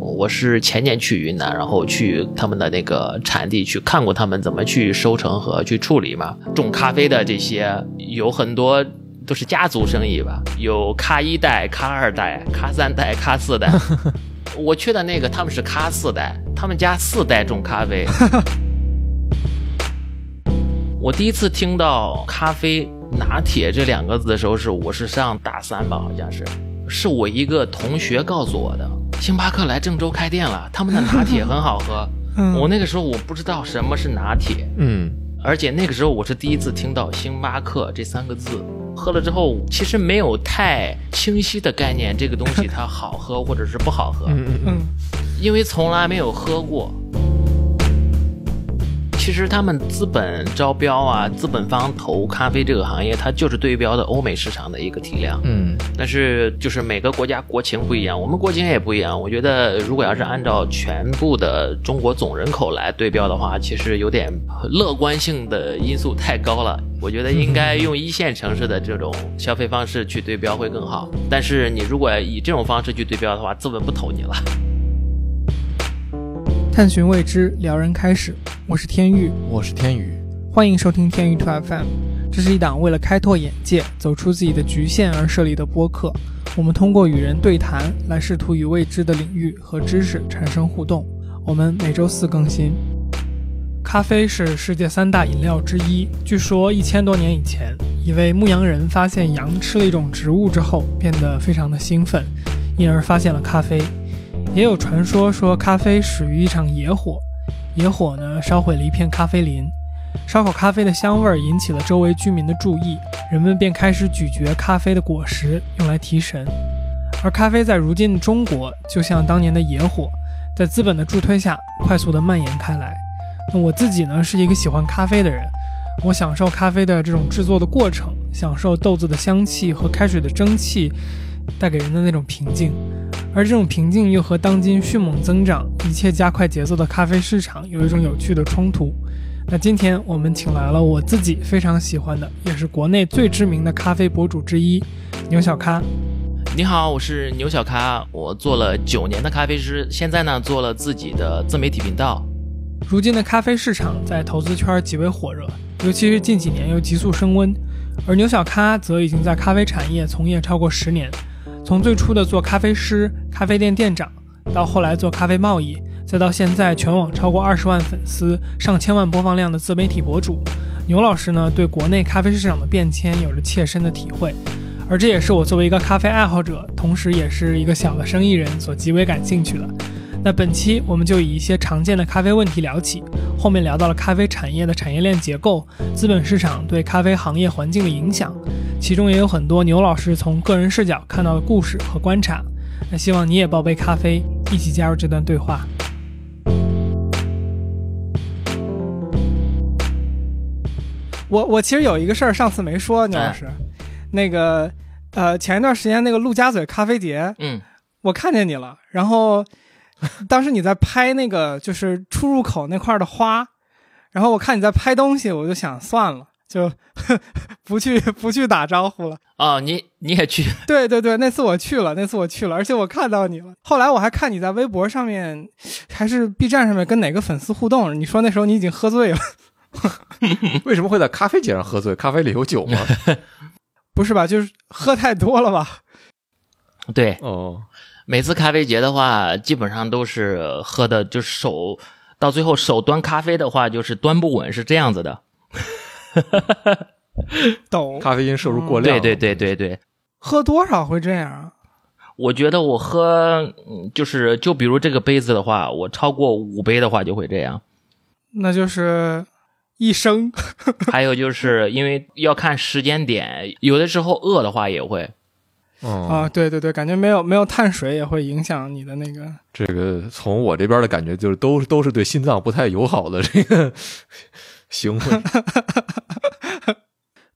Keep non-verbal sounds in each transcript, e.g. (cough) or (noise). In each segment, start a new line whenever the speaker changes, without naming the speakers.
我是前年去云南，然后去他们的那个产地去看过他们怎么去收成和去处理嘛。种咖啡的这些有很多都是家族生意吧，有咖一代、咖二代、咖三代、咖四代。(laughs) 我去的那个他们是咖四代，他们家四代种咖啡。(laughs) 我第一次听到咖啡拿铁这两个字的时候，是我是上大三吧，好像是，是我一个同学告诉我的。星巴克来郑州开店了，他们的拿铁很好喝。我那个时候我不知道什么是拿铁，
嗯，
而且那个时候我是第一次听到星巴克这三个字。喝了之后，其实没有太清晰的概念，这个东西它好喝或者是不好喝，
嗯嗯嗯，
因为从来没有喝过。其实他们资本招标啊，资本方投咖啡这个行业，它就是对标的欧美市场的一个体量。
嗯，
但是就是每个国家国情不一样，我们国情也不一样。我觉得如果要是按照全部的中国总人口来对标的话，其实有点乐观性的因素太高了。我觉得应该用一线城市的这种消费方式去对标会更好。但是你如果以这种方式去对标的话，资本不投你了。
探寻未知，撩人开始。我是天宇，
我是天宇，
欢迎收听天宇 to FM。这是一档为了开拓眼界、走出自己的局限而设立的播客。我们通过与人对谈来试图与未知的领域和知识产生互动。我们每周四更新。咖啡是世界三大饮料之一。据说一千多年以前，一位牧羊人发现羊吃了一种植物之后，变得非常的兴奋，因而发现了咖啡。也有传说说咖啡始于一场野火，野火呢烧毁了一片咖啡林，烧烤咖啡的香味儿引起了周围居民的注意，人们便开始咀嚼咖啡的果实用来提神。而咖啡在如今的中国，就像当年的野火，在资本的助推下快速的蔓延开来。那我自己呢是一个喜欢咖啡的人，我享受咖啡的这种制作的过程，享受豆子的香气和开水的蒸汽带给人的那种平静。而这种平静又和当今迅猛增长、一切加快节奏的咖啡市场有一种有趣的冲突。那今天我们请来了我自己非常喜欢的，也是国内最知名的咖啡博主之一牛小咖。
你好，我是牛小咖，我做了九年的咖啡师，现在呢做了自己的自媒体频道。
如今的咖啡市场在投资圈极为火热，尤其是近几年又急速升温，而牛小咖则已经在咖啡产业从业超过十年。从最初的做咖啡师、咖啡店店长，到后来做咖啡贸易，再到现在全网超过二十万粉丝、上千万播放量的自媒体博主，牛老师呢对国内咖啡市场的变迁有着切身的体会，而这也是我作为一个咖啡爱好者，同时也是一个小的生意人所极为感兴趣的。那本期我们就以一些常见的咖啡问题聊起，后面聊到了咖啡产业的产业链结构、资本市场对咖啡行业环境的影响，其中也有很多牛老师从个人视角看到的故事和观察。那希望你也抱杯咖啡，一起加入这段对话。我我其实有一个事儿，上次没说，牛老师，那个呃，前一段时间那个陆家嘴咖啡节，
嗯，
我看见你了，然后。(laughs) 当时你在拍那个就是出入口那块的花，然后我看你在拍东西，我就想算了，就 (laughs) 不去不去打招呼了。
哦，你你也去？(laughs)
对对对，那次我去了，那次我去了，而且我看到你了。后来我还看你在微博上面，还是 B 站上面跟哪个粉丝互动。你说那时候你已经喝醉了，
为什么会在咖啡节上喝醉？咖啡里有酒吗？
不是吧？就是喝太多了吧？
对，
哦。
每次咖啡节的话，基本上都是喝的，就是手到最后手端咖啡的话，就是端不稳，是这样子的。(laughs)
抖，
咖啡因摄入过量。
对对对对对。
喝多少会这样？
我觉得我喝，就是就比如这个杯子的话，我超过五杯的话就会这样。
那就是一升。(laughs)
还有就是因为要看时间点，有的时候饿的话也会。
啊，对对对，感觉没有没有碳水也会影响你的那个。
这个从我这边的感觉就是都都是对心脏不太友好的这个 (laughs) 行为。(laughs)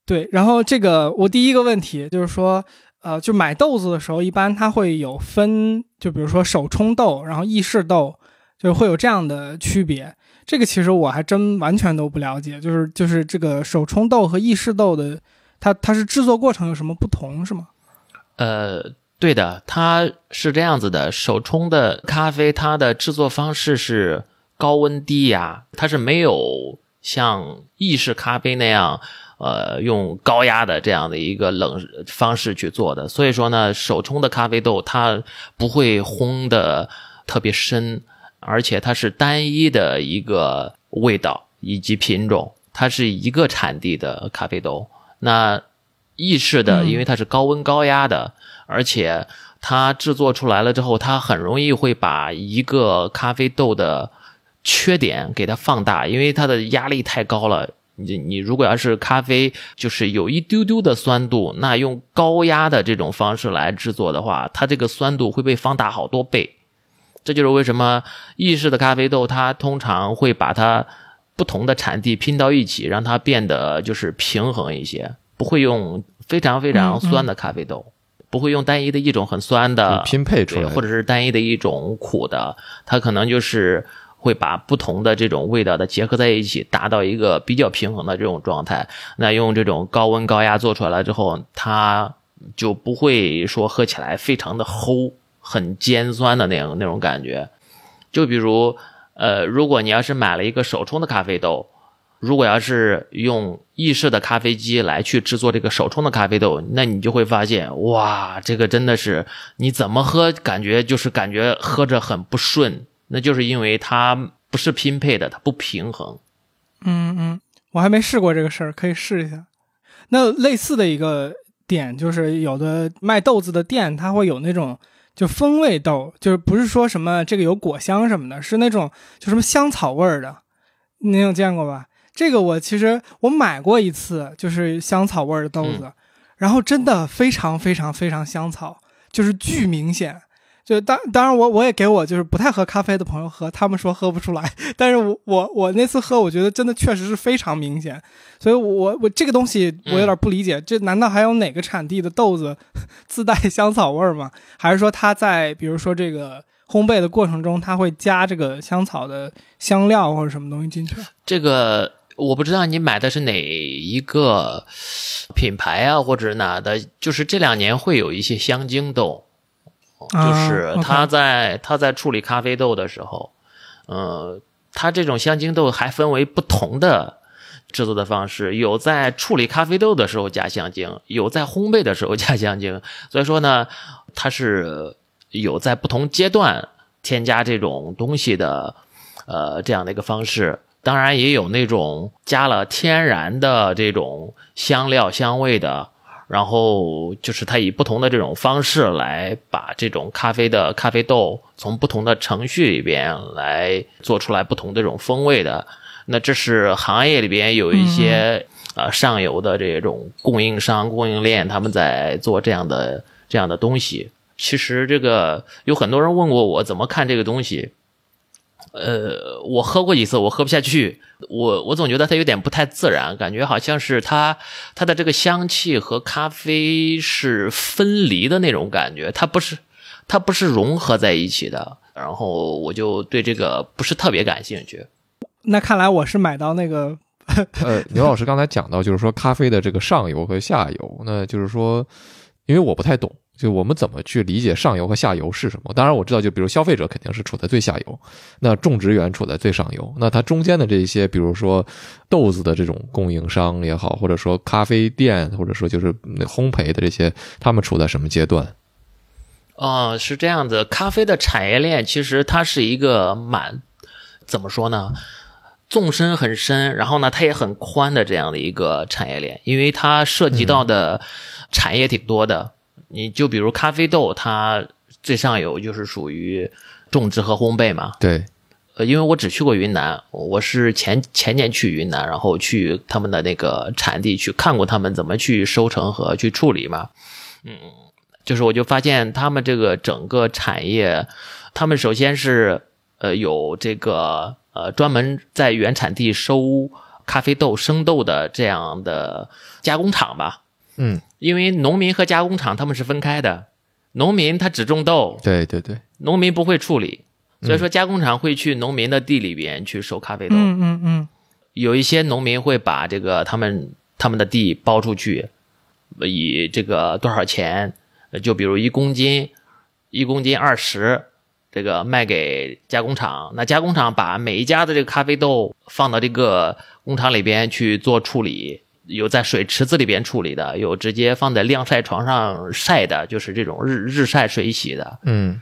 对，然后这个我第一个问题就是说，呃，就买豆子的时候，一般它会有分，就比如说手冲豆，然后意式豆，就会有这样的区别。这个其实我还真完全都不了解，就是就是这个手冲豆和意式豆的，它它是制作过程有什么不同是吗？
呃，对的，它是这样子的，手冲的咖啡它的制作方式是高温低压，它是没有像意式咖啡那样。呃，用高压的这样的一个冷方式去做的，所以说呢，手冲的咖啡豆它不会烘的特别深，而且它是单一的一个味道以及品种，它是一个产地的咖啡豆。那意式的，因为它是高温高压的，而且它制作出来了之后，它很容易会把一个咖啡豆的缺点给它放大，因为它的压力太高了。你你如果要是咖啡就是有一丢丢的酸度，那用高压的这种方式来制作的话，它这个酸度会被放大好多倍。这就是为什么意式的咖啡豆它通常会把它不同的产地拼到一起，让它变得就是平衡一些，不会用非常非常酸的咖啡豆，不会用单一的一种很酸的
拼配出来，
或者是单一的一种苦的，它可能就是。会把不同的这种味道的结合在一起，达到一个比较平衡的这种状态。那用这种高温高压做出来了之后，它就不会说喝起来非常的齁、很尖酸的那种那种感觉。就比如，呃，如果你要是买了一个手冲的咖啡豆，如果要是用意式的咖啡机来去制作这个手冲的咖啡豆，那你就会发现，哇，这个真的是你怎么喝，感觉就是感觉喝着很不顺。那就是因为它不是拼配的，它不平衡。
嗯嗯，我还没试过这个事儿，可以试一下。那类似的一个点就是，有的卖豆子的店，它会有那种就风味豆，就是不是说什么这个有果香什么的，是那种就什么香草味儿的。您有见过吧？这个我其实我买过一次，就是香草味儿的豆子，然后真的非常非常非常香草，就是巨明显。就当当然我我也给我就是不太喝咖啡的朋友喝，他们说喝不出来，(laughs) 但是我我我那次喝，我觉得真的确实是非常明显，所以我我这个东西我有点不理解，这难道还有哪个产地的豆子 (laughs) 自带香草味吗？还是说它在比如说这个烘焙的过程中，它会加这个香草的香料或者什么东西进去？
这个我不知道你买的是哪一个品牌啊，或者哪的，就是这两年会有一些香精豆。就是他在他在处理咖啡豆的时候，呃，他这种香精豆还分为不同的制作的方式，有在处理咖啡豆的时候加香精，有在烘焙的时候加香精。所以说呢，它是有在不同阶段添加这种东西的，呃，这样的一个方式。当然也有那种加了天然的这种香料香味的。然后就是它以不同的这种方式来把这种咖啡的咖啡豆从不同的程序里边来做出来不同的这种风味的。那这是行业里边有一些呃上游的这种供应商供应链他们在做这样的这样的东西。其实这个有很多人问过我怎么看这个东西。呃，我喝过几次，我喝不下去。我我总觉得它有点不太自然，感觉好像是它它的这个香气和咖啡是分离的那种感觉，它不是它不是融合在一起的。然后我就对这个不是特别感兴趣。
那看来我是买到那个。(laughs)
呃，牛老师刚才讲到，就是说咖啡的这个上游和下游，那就是说，因为我不太懂。就我们怎么去理解上游和下游是什么？当然我知道，就比如消费者肯定是处在最下游，那种植园处在最上游，那它中间的这些，比如说豆子的这种供应商也好，或者说咖啡店，或者说就是烘焙的这些，他们处在什么阶段？
哦，是这样子，咖啡的产业链其实它是一个蛮怎么说呢？纵深很深，然后呢，它也很宽的这样的一个产业链，因为它涉及到的产业挺多的。你就比如咖啡豆，它最上游就是属于种植和烘焙嘛。
对，
呃，因为我只去过云南，我是前前年去云南，然后去他们的那个产地去看过他们怎么去收成和去处理嘛。嗯，就是我就发现他们这个整个产业，他们首先是呃有这个呃专门在原产地收咖啡豆生豆的这样的加工厂吧。
嗯，
因为农民和加工厂他们是分开的，农民他只种豆，
对对对，
农民不会处理，所以说加工厂会去农民的地里边去收咖啡豆。
嗯嗯嗯，
有一些农民会把这个他们他们的地包出去，以这个多少钱，呃就比如一公斤，一公斤二十，这个卖给加工厂，那加工厂把每一家的这个咖啡豆放到这个工厂里边去做处理，有在水池子里边处理的，有直接放在晾晒床上晒的，就是这种日日晒水洗的，
嗯。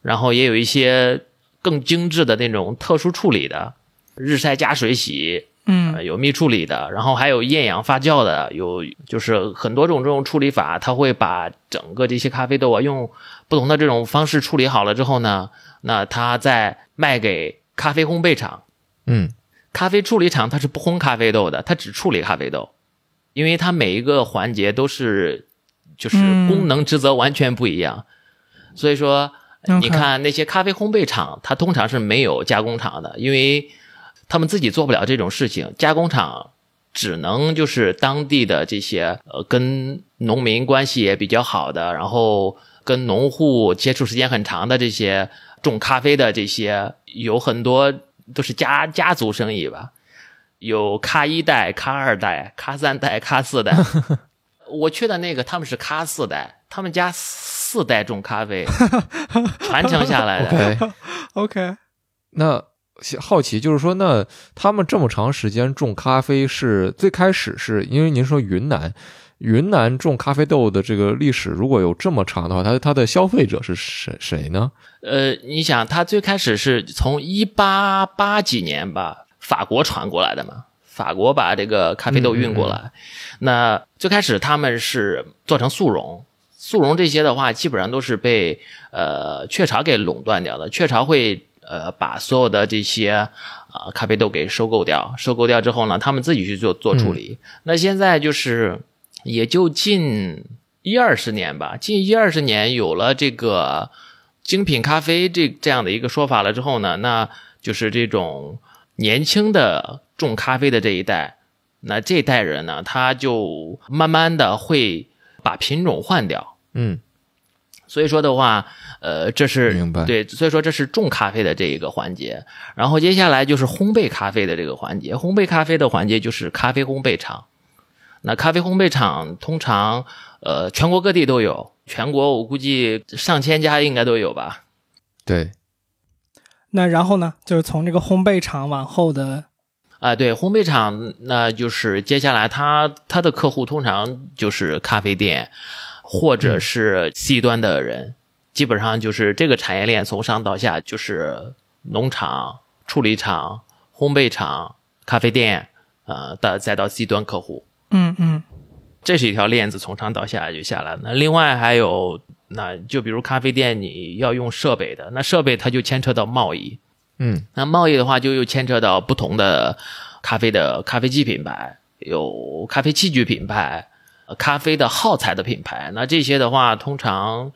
然后也有一些更精致的那种特殊处理的，日晒加水洗，
嗯。
呃，有密处理的，然后还有厌氧发酵的，有就是很多种这种处理法，它会把整个这些咖啡豆啊，用不同的这种方式处理好了之后呢，那它再卖给咖啡烘焙厂。
嗯。
咖啡处理厂它是不烘咖啡豆的，它只处理咖啡豆，因为它每一个环节都是就是
嗯。
功能职责完全不一样，所以说你看那些咖啡烘焙厂，它通常是没有加工厂的，因为他们自己做不了这种事情，加工厂只能就是当地的这些呃跟农民关系也比较好的，然后跟农户接触时间很长的这些种咖啡的这些，有很多都是家家族生意吧，有咖一代、咖二代、咖三代、咖四代。(laughs) 我去的那个他们是咖四代，他们家四代种咖啡，(laughs) 传承下来的。(laughs)
OK，OK，
那好奇就是说，那他们这么长时间种咖啡是最开始是因为您说云南，云南种咖啡豆的这个历史如果有这么长的话，它它的消费者是谁谁呢？
呃，你想，它最开始是从一八八几年吧，法国传过来的嘛，法国把这个咖啡豆运过来。那最开始他们是做成速溶，速溶这些的话，基本上都是被呃雀巢给垄断掉的。雀巢会呃把所有的这些啊、呃咖啡豆给收购掉，收购掉之后呢，他们自己去做做处理。那现在就是也就近一二十年吧，近一二十年有了这个。精品咖啡这这样的一个说法了之后呢，那就是这种年轻的种咖啡的这一代，那这一代人呢，他就慢慢的会把品种换掉。
嗯
所以说的话，呃，这是
明白
对，所以说这是种咖啡的这一个环节，然后接下来就是烘焙咖啡的这个环节。烘焙咖啡的环节就是咖啡烘焙厂。那咖啡烘焙厂通常呃全国各地都有，全国我估计上千家应该都有吧。
对，
那然后呢，就是从这个烘焙厂往后的，
啊，对，烘焙厂，那就是接下来他他的客户通常就是咖啡店，或者是 C 端的人，基本上就是这个产业链从上到下就是农场、处理厂、烘焙厂、咖啡店，呃，到再到 C 端客户，
嗯嗯
这是一条链子从上到下就下来了。那另外还有，那就比如咖啡店你要用设备的，那设备它就牵扯到贸易，
嗯
那贸易的话，就又牵扯到不同的咖啡的咖啡机品牌，有咖啡器具品牌，呃咖啡的耗材的品牌。那这些的话，通常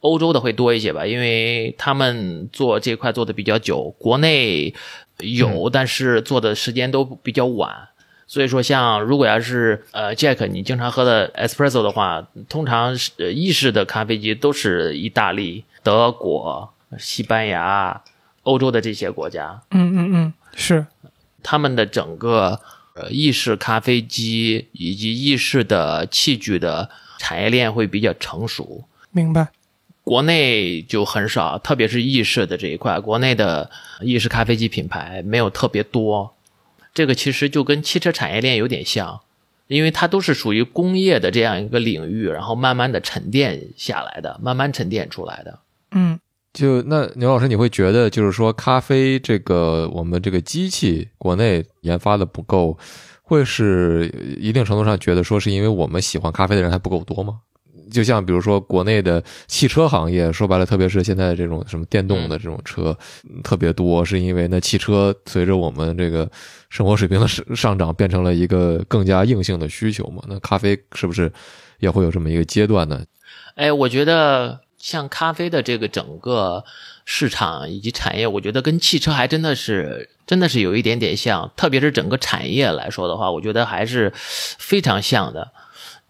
欧洲的会多一些吧，因为他们做这块做的比较久，国内有，但是做的时间都比较晚。所以说，像如果要是呃 Jack 你经常喝的 espresso 的话，通常是呃意式的咖啡机都是意大利、德国、西班牙、欧洲的这些国家，
嗯嗯嗯，是，
他们的整个呃意式咖啡机以及意式的器具的产业链会比较成熟。
明白。
国内就很少，特别是意式的这一块，国内的意式咖啡机品牌没有特别多。这个其实就跟汽车产业链有点像，因为它都是属于工业的这样一个领域，然后慢慢的沉淀下来的，慢慢沉淀出来的。
嗯
就那牛老师，你会觉得就是说，咖啡这个我们这个机器国内研发的不够，会是一定程度上觉得说是因为我们喜欢咖啡的人还不够多吗？就像比如说国内的汽车行业，说白了，特别是现在这种什么电动的这种车、特别多，是因为那汽车随着我们这个生活水平的上上涨，变成了一个更加硬性的需求嘛？那咖啡是不是也会有这么一个阶段呢？
哎，我觉得像咖啡的这个整个市场以及产业，我觉得跟汽车还真的是真的是有一点点像，特别是整个产业来说的话，我觉得还是非常像的。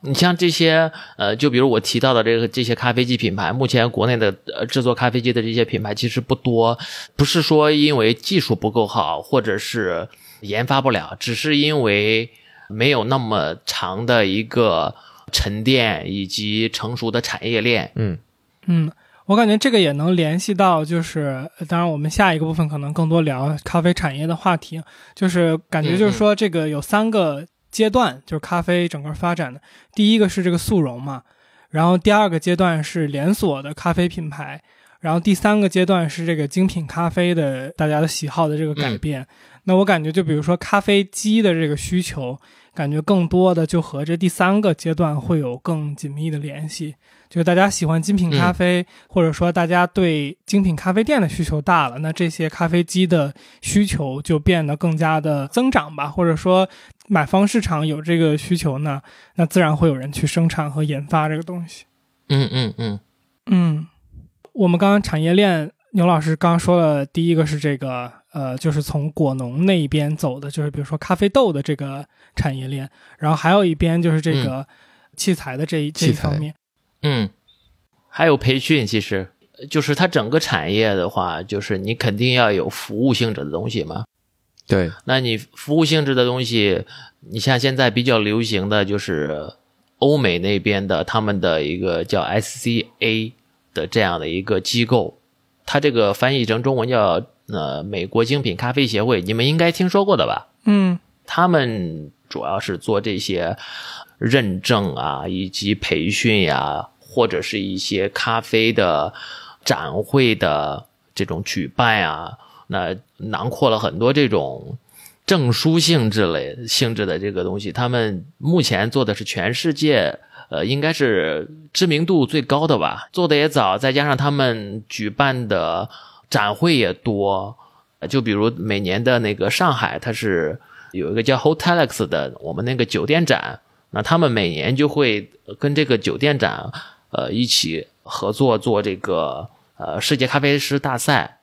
你像这些呃，就比如我提到的这个这些咖啡机品牌，目前国内的呃制作咖啡机的这些品牌其实不多，不是说因为技术不够好，或者是研发不了，只是因为没有那么长的一个沉淀以及成熟的产业链。
嗯。
嗯，我感觉这个也能联系到，就是呃当然我们下一个部分可能更多聊咖啡产业的话题，就是感觉就是说这个有三个阶段，就是咖啡整个发展的。第一个是这个速溶嘛，然后第二个阶段是连锁的咖啡品牌，然后第三个阶段是这个精品咖啡的大家的喜好的这个改变。那我感觉就比如说咖啡机的这个需求，感觉更多的就和这第三个阶段会有更紧密的联系。就是大家喜欢精品咖啡，或者说大家对精品咖啡店的需求大了，那这些咖啡机的需求就变得更加的增长吧，或者说买方市场有这个需求呢，那自然会有人去生产和研发这个东西。
嗯嗯嗯
嗯，我们刚刚产业链，牛老师刚刚说了，第一个是这个，呃，就是从果农那一边走的，就是比如说咖啡豆的这个产业链，然后还有一边就是这个器材的这一、这一方面。
嗯，还有培训，其实就是它整个产业的话，就是你肯定要有服务性质的东西嘛。
对，
那你服务性质的东西，你像现在比较流行的就是欧美那边的他们的一个叫 SCA 的这样的一个机构，它这个翻译成中文叫呃美国精品咖啡协会，你们应该听说过的吧？
嗯
他们主要是做这些认证啊，以及培训呀、或者是一些咖啡的展会的这种举办啊，那囊括了很多这种证书性质类性质的这个东西。他们目前做的是全世界。呃，应该是知名度最高的吧，做的也早，再加上他们举办的展会也多，就比如每年的那个上海，它是有一个叫 Hotelex 的我们那个酒店展，那他们每年就会跟这个酒店展呃一起合作做这个呃世界咖啡师大赛。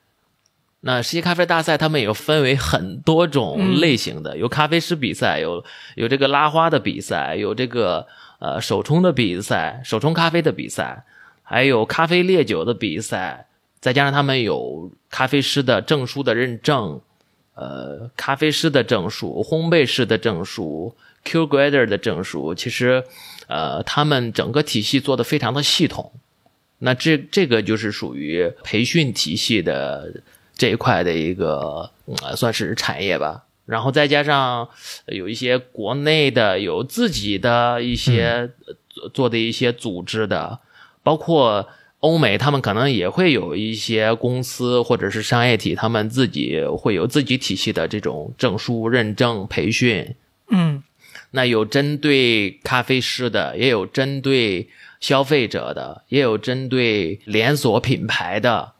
那世界咖啡大赛他们有分为很多种类型的，有咖啡师比赛，有有这个拉花的比赛，有这个呃手冲的比赛，手冲咖啡的比赛，还有咖啡烈酒的比赛，再加上他们有咖啡师的证书的认证，呃，咖啡师的证书、烘焙师的证书、Q Grader 的证书，其实，呃，他们整个体系做的非常的系统。那这这个就是属于培训体系的这一块的一个，呃，算是产业吧。然后再加上有一些国内的有自己的一些做做的一些组织的，包括欧美，他们可能也会有一些公司或者是商业体，他们自己会有自己体系的这种证书认证培训。
嗯
那有针对咖啡师的，也有针对消费者的，也有针对连锁品牌的。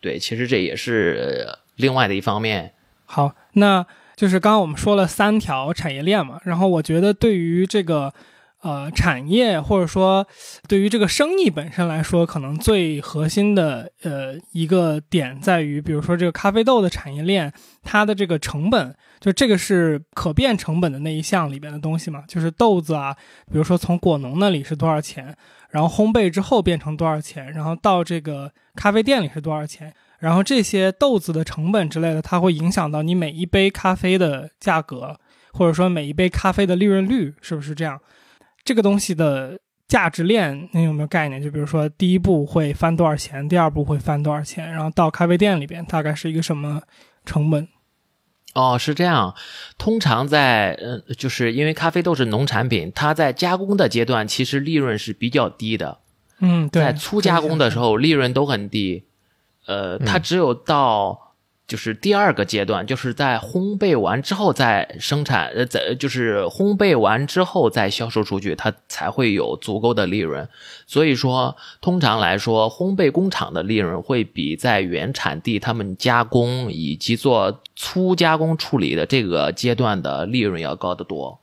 对，其实这也是呃另外的一方面。
好，那就是刚刚我们说了三条产业链嘛，然后我觉得对于这个呃产业或者说对于这个生意本身来说，可能最核心的呃一个点在于，比如说这个咖啡豆的产业链，它的这个成本，就这个是可变成本的那一项里边的东西嘛，就是豆子啊，比如说从果农那里是多少钱，然后烘焙之后变成多少钱，然后到这个咖啡店里是多少钱。然后这些豆子的成本之类的，它会影响到你每一杯咖啡的价格，或者说每一杯咖啡的利润率，是不是这样？这个东西的价值链，你有没有概念？就比如说，第一步会翻多少钱，第二步会翻多少钱，然后到咖啡店里边大概是一个什么成本？
哦，是这样。通常在呃，就是因为咖啡豆是农产品，它在加工的阶段其实利润是比较低的。
嗯，对，
在粗加工的时候，利润都很低。呃，它只有到就是第二个阶段，就是在烘焙完之后再生产，呃，在就是烘焙完之后再销售出去，它才会有足够的利润。所以说，通常来说，烘焙工厂的利润会比在原产地他们加工以及做粗加工处理的这个阶段的利润要高得多。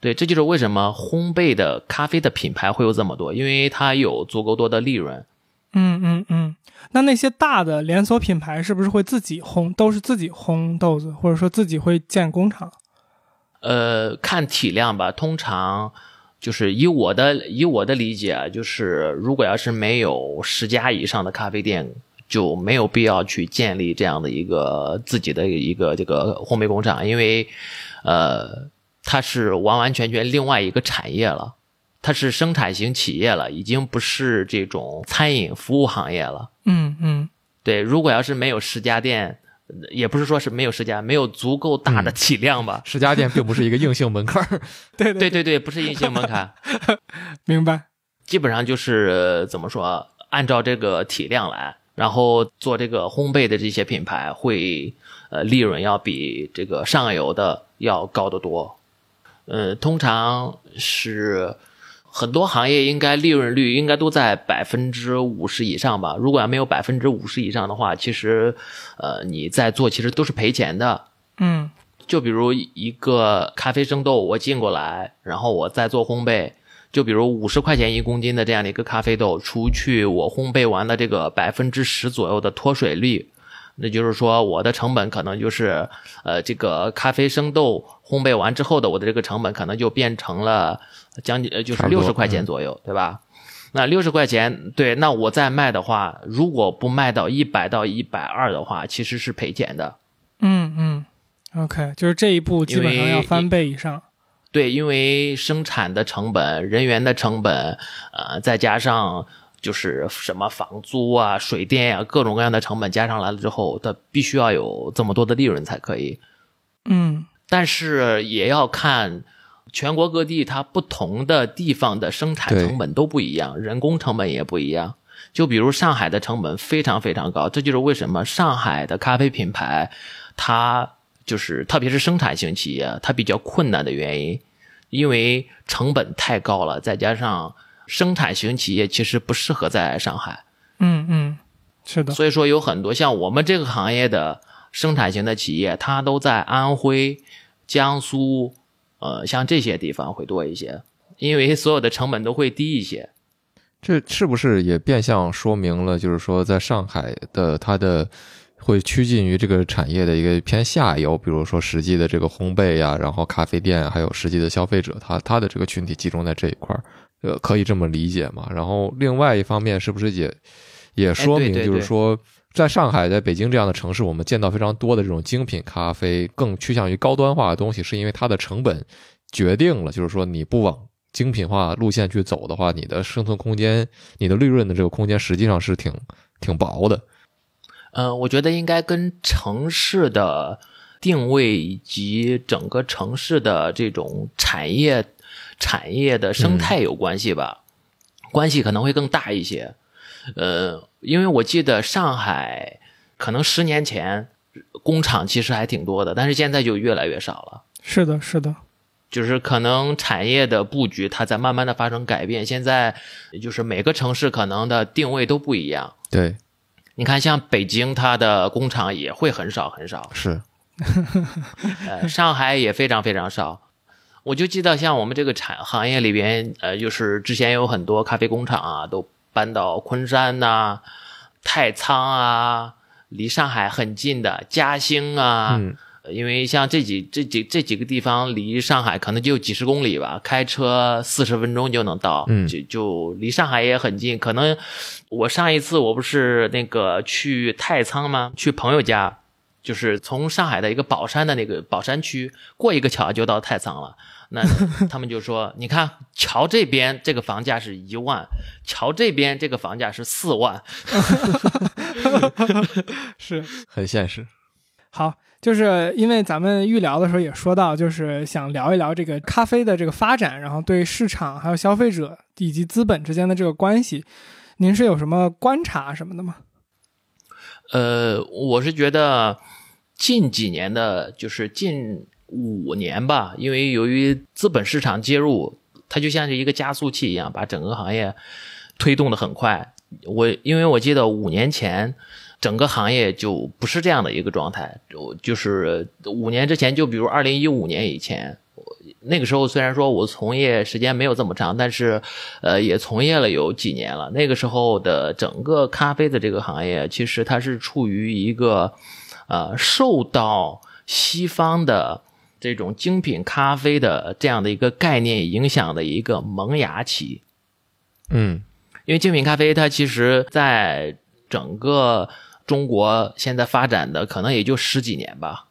对，这就是为什么烘焙的咖啡的品牌会有这么多，因为它有足够多的利润。
嗯嗯嗯。那那些大的连锁品牌是不是会自己烘，都是自己烘豆子，或者说自己会建工厂？
呃，看体量吧，通常就是以我的以我的理解，就是如果要是没有十家以上的咖啡店，就没有必要去建立这样的一个自己的一个这个烘焙工厂，因为呃，它是完完全全另外一个产业了。它是生产型企业了，已经不是这种餐饮服务行业了。
嗯嗯
对，如果要是没有十家店，呃也不是说是没有十家，没有足够大的体量吧。
十家店并不是一个硬性门槛儿。(laughs)
对
对对对，不是硬性门槛，(laughs)
明白。
基本上就是呃怎么说，按照这个体量来，然后做这个烘焙的这些品牌会呃利润要比这个上游的要高得多。呃，通常是很多行业应该利润率应该都在百分之五十以上吧。如果要没有百分之五十以上的话，其实呃你在做其实都是赔钱的。
嗯
就比如一个咖啡生豆，我进过来，然后我再做烘焙，就比如五十块钱一公斤的这样的一个咖啡豆，除去我烘焙完的这个百分之十左右的脱水率，那就是说我的成本可能就是，呃，这个咖啡生豆烘焙完之后的我的这个成本可能就变成了将近呃就是六十块钱
嗯
左右，对吧？那六十块钱，对，那我再卖的话，如果不卖到一百到一百二的话，其实是赔钱的。
嗯嗯，OK，就是这一步基本上要翻倍以上。
对，因为生产的成本、人员的成本，呃，再加上就是什么房租啊、水电呀、各种各样的成本加上来了之后，它必须要有这么多的利润才可以。
嗯
但是也要看全国各地它不同的地方的生产成本都不一样，人工成本也不一样。就比如上海的成本非常非常高，这就是为什么上海的咖啡品牌，它就是特别是生产型企业，它比较困难的原因，因为成本太高了，再加上生产型企业其实不适合在上海。
嗯嗯，是的。
所以说有很多像我们这个行业的生产型的企业，它都在安徽、江苏，呃，像这些地方会多一些，因为所有的成本都会低一些。
这是不是也变相说明了，就是说，在上海的它的会趋近于这个产业的一个偏下游，比如说实际的这个烘焙呀，然后咖啡店，还有实际的消费者，他他的这个群体集中在这一块儿，呃，可以这么理解嘛？然后另外一方面，是不是也也说明，
哎对对对
就是说，在上海、在北京这样的城市，我们见到非常多的这种精品咖啡，更趋向于高端化的东西，是因为它的成本决定了，就是说你不往精品化路线去走的话，你的生存空间、你的利润的这个空间实际上是挺挺薄的。
嗯、我觉得应该跟城市的定位以及整个城市的这种产业产业的生态有关系吧，关系可能会更大一些。呃，因为我记得上海可能十年前工厂其实还挺多的，但是现在就越来越少了。
是的，是的。
就是可能产业的布局它在慢慢的发生改变，现在就是每个城市可能的定位都不一样。
对，
你看，像北京，它的工厂也会很少很少，
是，(laughs)
呃，上海也非常非常少。我就记得，像我们这个产行业里边，呃，就是之前有很多咖啡工厂啊，都搬到昆山呐、太仓啊，离上海很近的嘉兴啊，因为像这几这几这几个地方离上海可能就几十公里吧，开车四十分钟就能到，
嗯
就就离上海也很近。可能我上一次我不是那个去太仓吗？去朋友家，就是从上海的一个宝山的那个宝山区过一个桥就到太仓了。那他们就说，(laughs) 你看桥这边这个房价是一万，桥这边这个房价是四万，(laughs)
是
很现实。
好，就是因为咱们预聊的时候也说到，就是想聊一聊这个咖啡的这个发展，然后对市场还有消费者以及资本之间的这个关系，您是有什么观察什么的吗？
呃，我是觉得近几年的，就是近五年吧，因为由于资本市场介入，它就像是一个加速器一样，把整个行业推动的很快。我因为我记得五年前。整个行业就不是这样的一个状态，就就是五年之前，就比如二零一五年以前，那个时候虽然说我从业时间没有这么长，但是，呃，也从业了有几年了。那个时候的整个咖啡的这个行业，其实它是处于一个，呃，受到西方的这种精品咖啡的这样的一个概念影响的一个萌芽期。
嗯，
因为精品咖啡它其实在整个中国现在发展的可能也就十几年吧，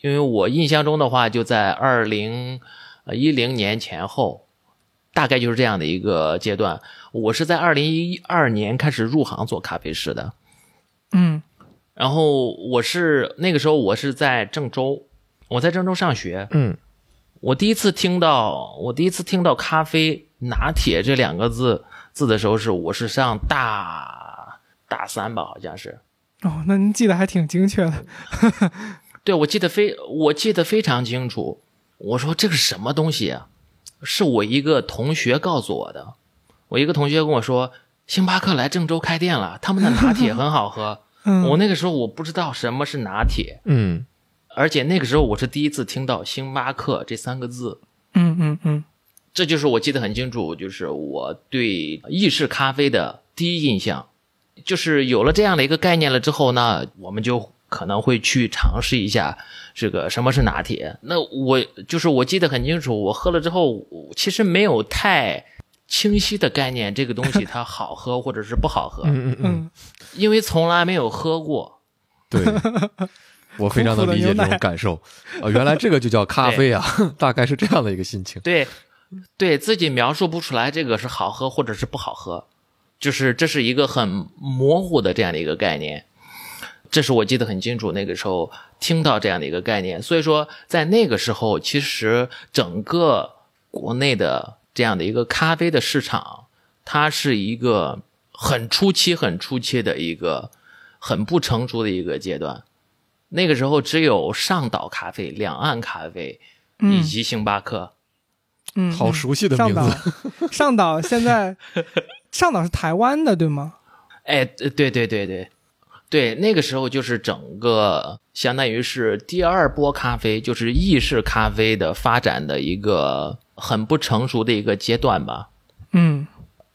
因为我印象中的话，就在二零一零年前后，大概就是这样的一个阶段。我是在二零一二年开始入行做咖啡师的，
嗯
然后我是那个时候我是在郑州，我在郑州上学，
嗯
我第一次听到我第一次听到咖啡拿铁这两个字字的时候是我是上大大三吧，好像是。
哦，那您记得还挺精确的。(laughs)
对，我记得非我记得非常清楚。我说这个是什么东西啊？是我一个同学告诉我的。我一个同学跟我说，星巴克来郑州开店了，他们的拿铁很好喝。(laughs)
嗯，
我那个时候我不知道什么是拿铁，
嗯
而且那个时候我是第一次听到星巴克这三个字。
嗯嗯嗯
这就是我记得很清楚，就是我对意式咖啡的第一印象，就是有了这样的一个概念了之后呢，我们就可能会去尝试一下这个什么是拿铁。那我就是我记得很清楚，我喝了之后，我其实没有太清晰的概念，这个东西它好喝或者是不好喝，
嗯嗯嗯，
嗯，
因为从来没有喝过。
对，(laughs) 我非常能理解这种感受。啊，原来这个就叫咖啡啊，(laughs) 大概是这样的一个心情。
对，对自己描述不出来这个是好喝或者是不好喝，就是这是一个很模糊的这样的一个概念。这是我记得很清楚，那个时候听到这样的一个概念，所以说在那个时候，其实整个国内的这样的一个咖啡的市场，它是一个很初期、很初期的一个很不成熟的一个阶段。那个时候只有上岛咖啡、两岸咖啡以及星巴克。
嗯，
好熟悉的
上岛
名字。，
上岛现在 (laughs) 上岛是台湾的对吗？
哎，对对对对对，对，那个时候就是整个相当于是第二波咖啡，就是意式咖啡的发展的一个很不成熟的一个阶段吧，
嗯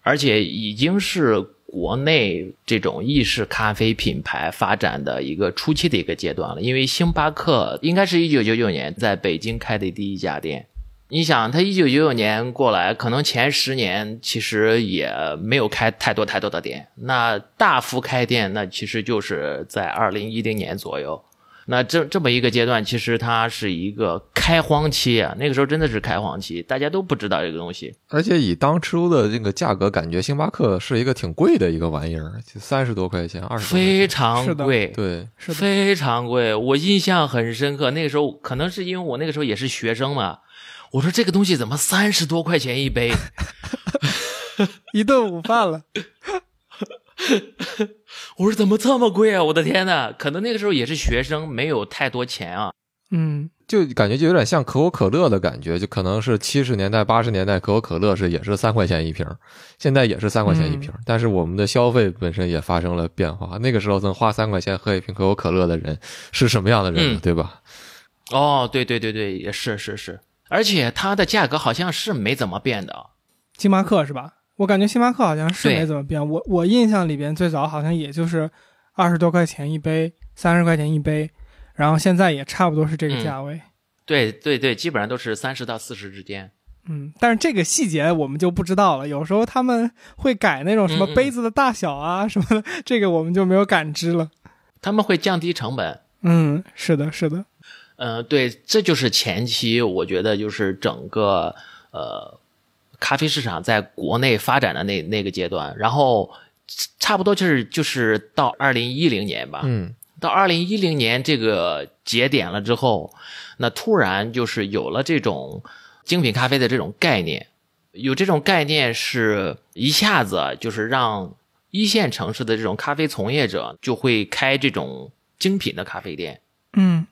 而且已经是国内这种意式咖啡品牌发展的一个初期的一个阶段了。因为星巴克应该是一九九九年在北京开的第一家店。你想，他一九九九年过来，可能前十年其实也没有开太多太多的店。那大幅开店，那其实就是在二零一零年左右。那这这么一个阶段，其实它是一个开荒期啊。那个时候真的是开荒期，大家都不知道这个东西。
而且以当初的这个价格，感觉星巴克是一个挺贵的一个玩意儿，就三十多块钱，二十多块钱。
非常贵，
对，
是的，
非常贵，我印象很深刻。那个时候可能是因为我那个时候也是学生嘛，我说这个东西怎么三十多块钱一杯？(laughs)
一顿午饭了。
我说怎么这么贵啊？我的天呐！可能那个时候也是学生，没有太多钱啊。
嗯
就感觉就有点像可口可乐的感觉，就可能是七十年代、八十年代可口可乐是也是三块钱一瓶，现在也是三块钱一瓶儿，但是我们的消费本身也发生了变化。那个时候能花三块钱喝一瓶可口可乐的人是什么样的人对吧？
哦，对对对对，也是是是，而且它的价格好像是没怎么变的啊。
星巴克是吧？我感觉星巴克好像是没怎么变。我我印象里边最早好像也就是二十多块钱一杯，三十块钱一杯，然后现在也差不多是这个价位。
对对对，基本上都是三十到四十之间。
嗯，但是这个细节我们就不知道了。有时候他们会改那种什么杯子的大小啊什么的，这个我们就没有感知了。
他们会降低成本。
嗯，是的，是的。
嗯，对，这就是前期，我觉得就是整个呃咖啡市场在国内发展的那那个阶段，然后差不多就是就是到二零一零年吧，
嗯。
到二零一零年这个节点了之后，那突然就是有了这种精品咖啡的这种概念，有这种概念是一下子就是让一线城市的这种咖啡从业者就会开这种精品的咖啡店。
嗯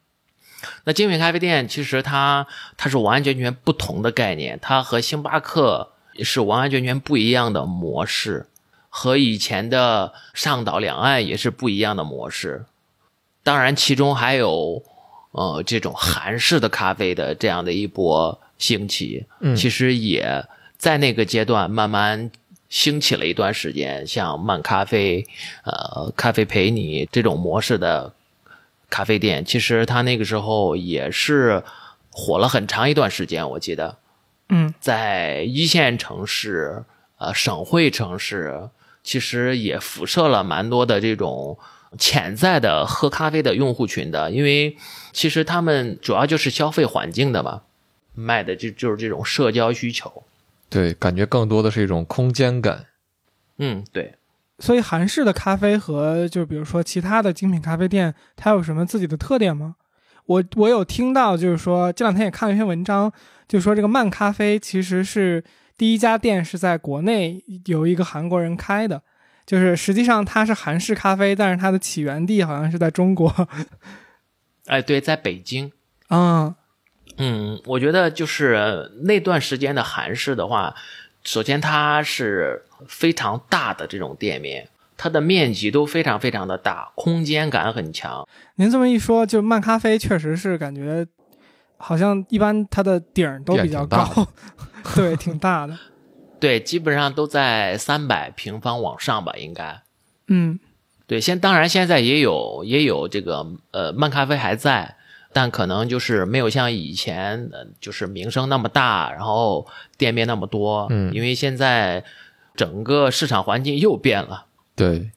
那精品咖啡店其实它它是完完全全不同的概念，它和星巴克是完完全全不一样的模式，和以前的上岛两岸也是不一样的模式。当然，其中还有呃这种韩式的咖啡的这样的一波兴起，
嗯
其实也在那个阶段慢慢兴起了一段时间，像漫咖啡、呃咖啡陪你这种模式的咖啡店，其实它那个时候也是火了很长一段时间，我记得
嗯
在一线城市、呃省会城市，其实也辐射了蛮多的这种潜在的喝咖啡的用户群的，因为其实他们主要就是消费环境的嘛，卖的就就是这种社交需求。
对，感觉更多的是一种空间感。
嗯，对。
所以韩式的咖啡和就比如说其他的精品咖啡店，它有什么自己的特点吗？我我有听到，就是说这两天也看了一篇文章，就说这个漫咖啡其实是第一家店是在国内由一个韩国人开的，就是实际上它是韩式咖啡，但是它的起源地好像是在中国。
哎，对，在北京。
嗯
嗯，我觉得就是那段时间的韩式的话，首先它是非常大的这种店面，它的面积都非常非常的大，空间感很强。
您这么一说，就漫咖啡确实是感觉好像一般它的顶儿都比较高，(laughs) 对，挺大的。
对，基本上都在三百平方往上吧，应该。
嗯
对，现当然现在也有也有这个呃漫咖啡还在，但可能就是没有像以前呃就是名声那么大，然后店面那么多。
嗯
因为现在整个市场环境又变了。
对，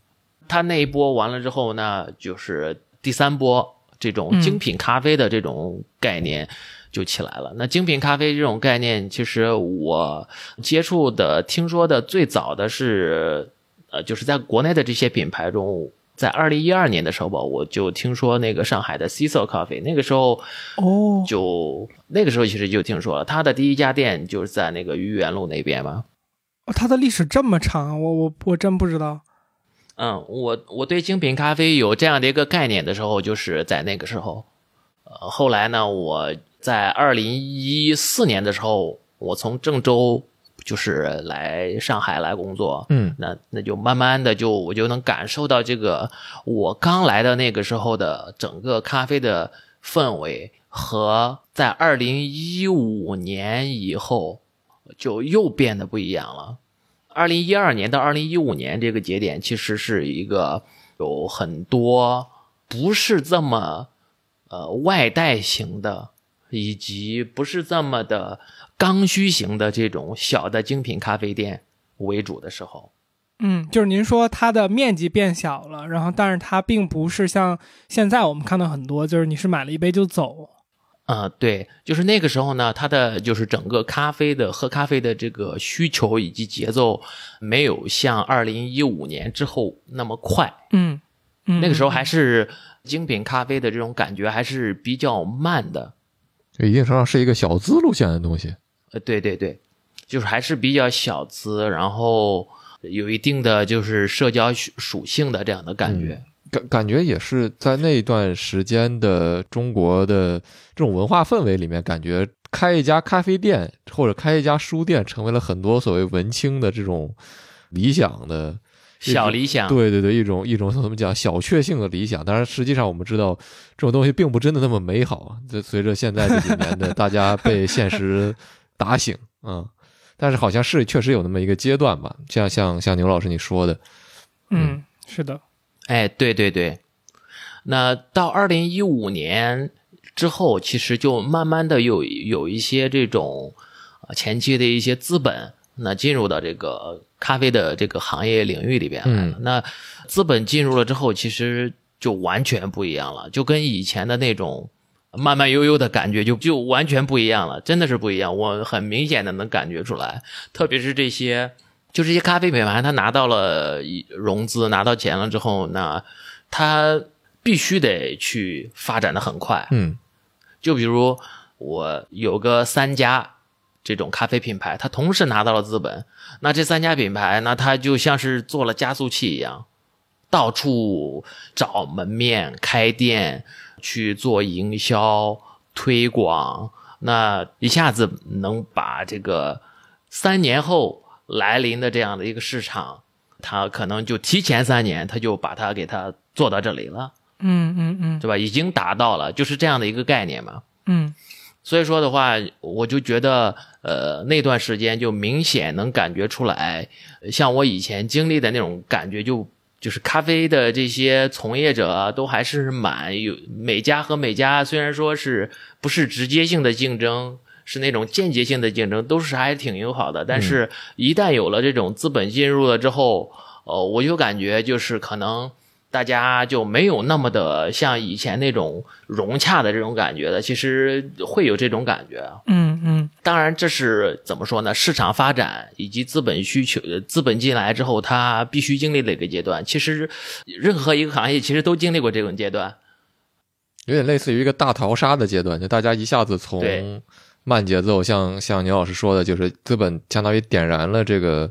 它那一波完了之后呢，就是第三波这种
嗯
精品咖啡的这种概念就起来了。那精品咖啡这种概念，其实我接触的、听说的最早的是，呃，就是在国内的这些品牌中。在二零一二年的时候吧，我就听说那个上海的 Cecil 咖啡，那个时候
哦，
就那个时候其实就听说了，他的第一家店就是在那个愚园路那边嘛。
哦它的历史这么长，我我我真不知道。
嗯，我我对精品咖啡有这样的一个概念的时候，就是在那个时候。呃，后来呢，我在二零一四年的时候，我从郑州就是来上海来工作。
嗯
那那就慢慢的就我就能感受到这个我刚来的那个时候的整个咖啡的氛围和在二零一五年以后就又变得不一样了。二零一二年到二零一五年这个节点，其实是一个有很多不是这么呃外带型的，以及不是这么的刚需型的这种小的精品咖啡店为主的时候。
嗯，就是您说它的面积变小了，然后但是它并不是像现在我们看到很多，就是你是买了一杯就走。
啊、对，就是那个时候呢，它的就是整个咖啡的喝咖啡的这个需求以及节奏，没有像二零一五年之后那么快。
嗯嗯，
那个时候还是精品咖啡的这种感觉还是比较慢的。
这一定程度上是一个小资路线的东西。
呃，对对对，就是还是比较小资，然后有一定的就是社交属属性的这样的感觉。
感感觉也是在那段时间的中国的这种文化氛围里面，感觉开一家咖啡店或者开一家书店，成为了很多所谓文青的这种理想的
小理想，
对对对，一种一种怎么讲小确幸的理想。当然，实际上我们知道这种东西并不真的那么美好。这随着现在这几年的 (laughs) 大家被现实打醒，嗯，但是好像是确实有那么一个阶段吧。像像像牛老师你说的，
嗯，是的，
哎，对对对，那到二零一五年之后，其实就慢慢的有有一些这种呃前期的一些资本，那进入到这个咖啡的这个行业领域里边来了。那资本进入了之后，其实就完全不一样了，就跟以前的那种慢慢悠悠的感觉就就完全不一样了，真的是不一样。我很明显的能感觉出来，特别是这些。就这些咖啡品牌，他拿到了融资，拿到钱了之后，那他必须得去发展的很快。
嗯
就比如我有个三家这种咖啡品牌，它同时拿到了资本，那这三家品牌，那它就像是做了加速器一样，到处找门面、开店、去做营销、推广，那一下子能把这个三年后来临的这样的一个市场，它可能就提前三年，它就把它给它做到这里了。
嗯嗯嗯
对吧？已经达到了，就是这样的一个概念嘛。
嗯
所以说的话，我就觉得，呃，那段时间就明显能感觉出来，像我以前经历的那种感觉就，就是咖啡的这些从业者啊，都还是蛮有每家和每家虽然说是不是直接性的竞争，是那种间接性的竞争，都是还挺友好的。但是，一旦有了这种资本进入了之后，呃，我就感觉就是可能。大家就没有那么的像以前那种融洽的这种感觉了，其实会有这种感觉啊。
嗯嗯嗯
当然，这是怎么说呢？市场发展以及资本需求、呃资本进来之后，它必须经历的一个阶段。其实，任何一个行业其实都经历过这种阶段。
有点类似于一个大逃杀的阶段，就大家一下子从慢节奏，像像牛老师说的，就是资本相当于点燃了这个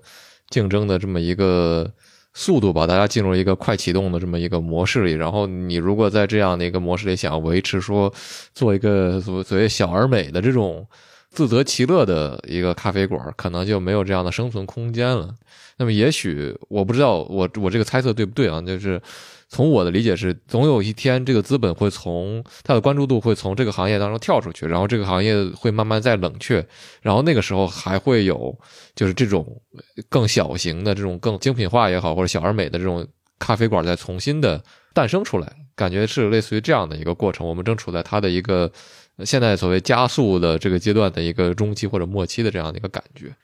竞争的这么一个速度吧，大家进入一个快启动的这么一个模式里。然后你如果在这样的一个模式里想维持说做一个所所谓小而美的这种自得其乐的一个咖啡馆，可能就没有这样的生存空间了。那么也许我不知道我我这个猜测对不对啊？就是从我的理解是，总有一天这个资本会从它的关注度会从这个行业当中跳出去，然后这个行业会慢慢再冷却，然后那个时候还会有就是这种更小型的这种更精品化也好，或者小而美的这种咖啡馆再重新的诞生出来，感觉是类似于这样的一个过程。我们正处在它的一个呃现在所谓加速的这个阶段的一个中期或者末期的这样的一个感觉。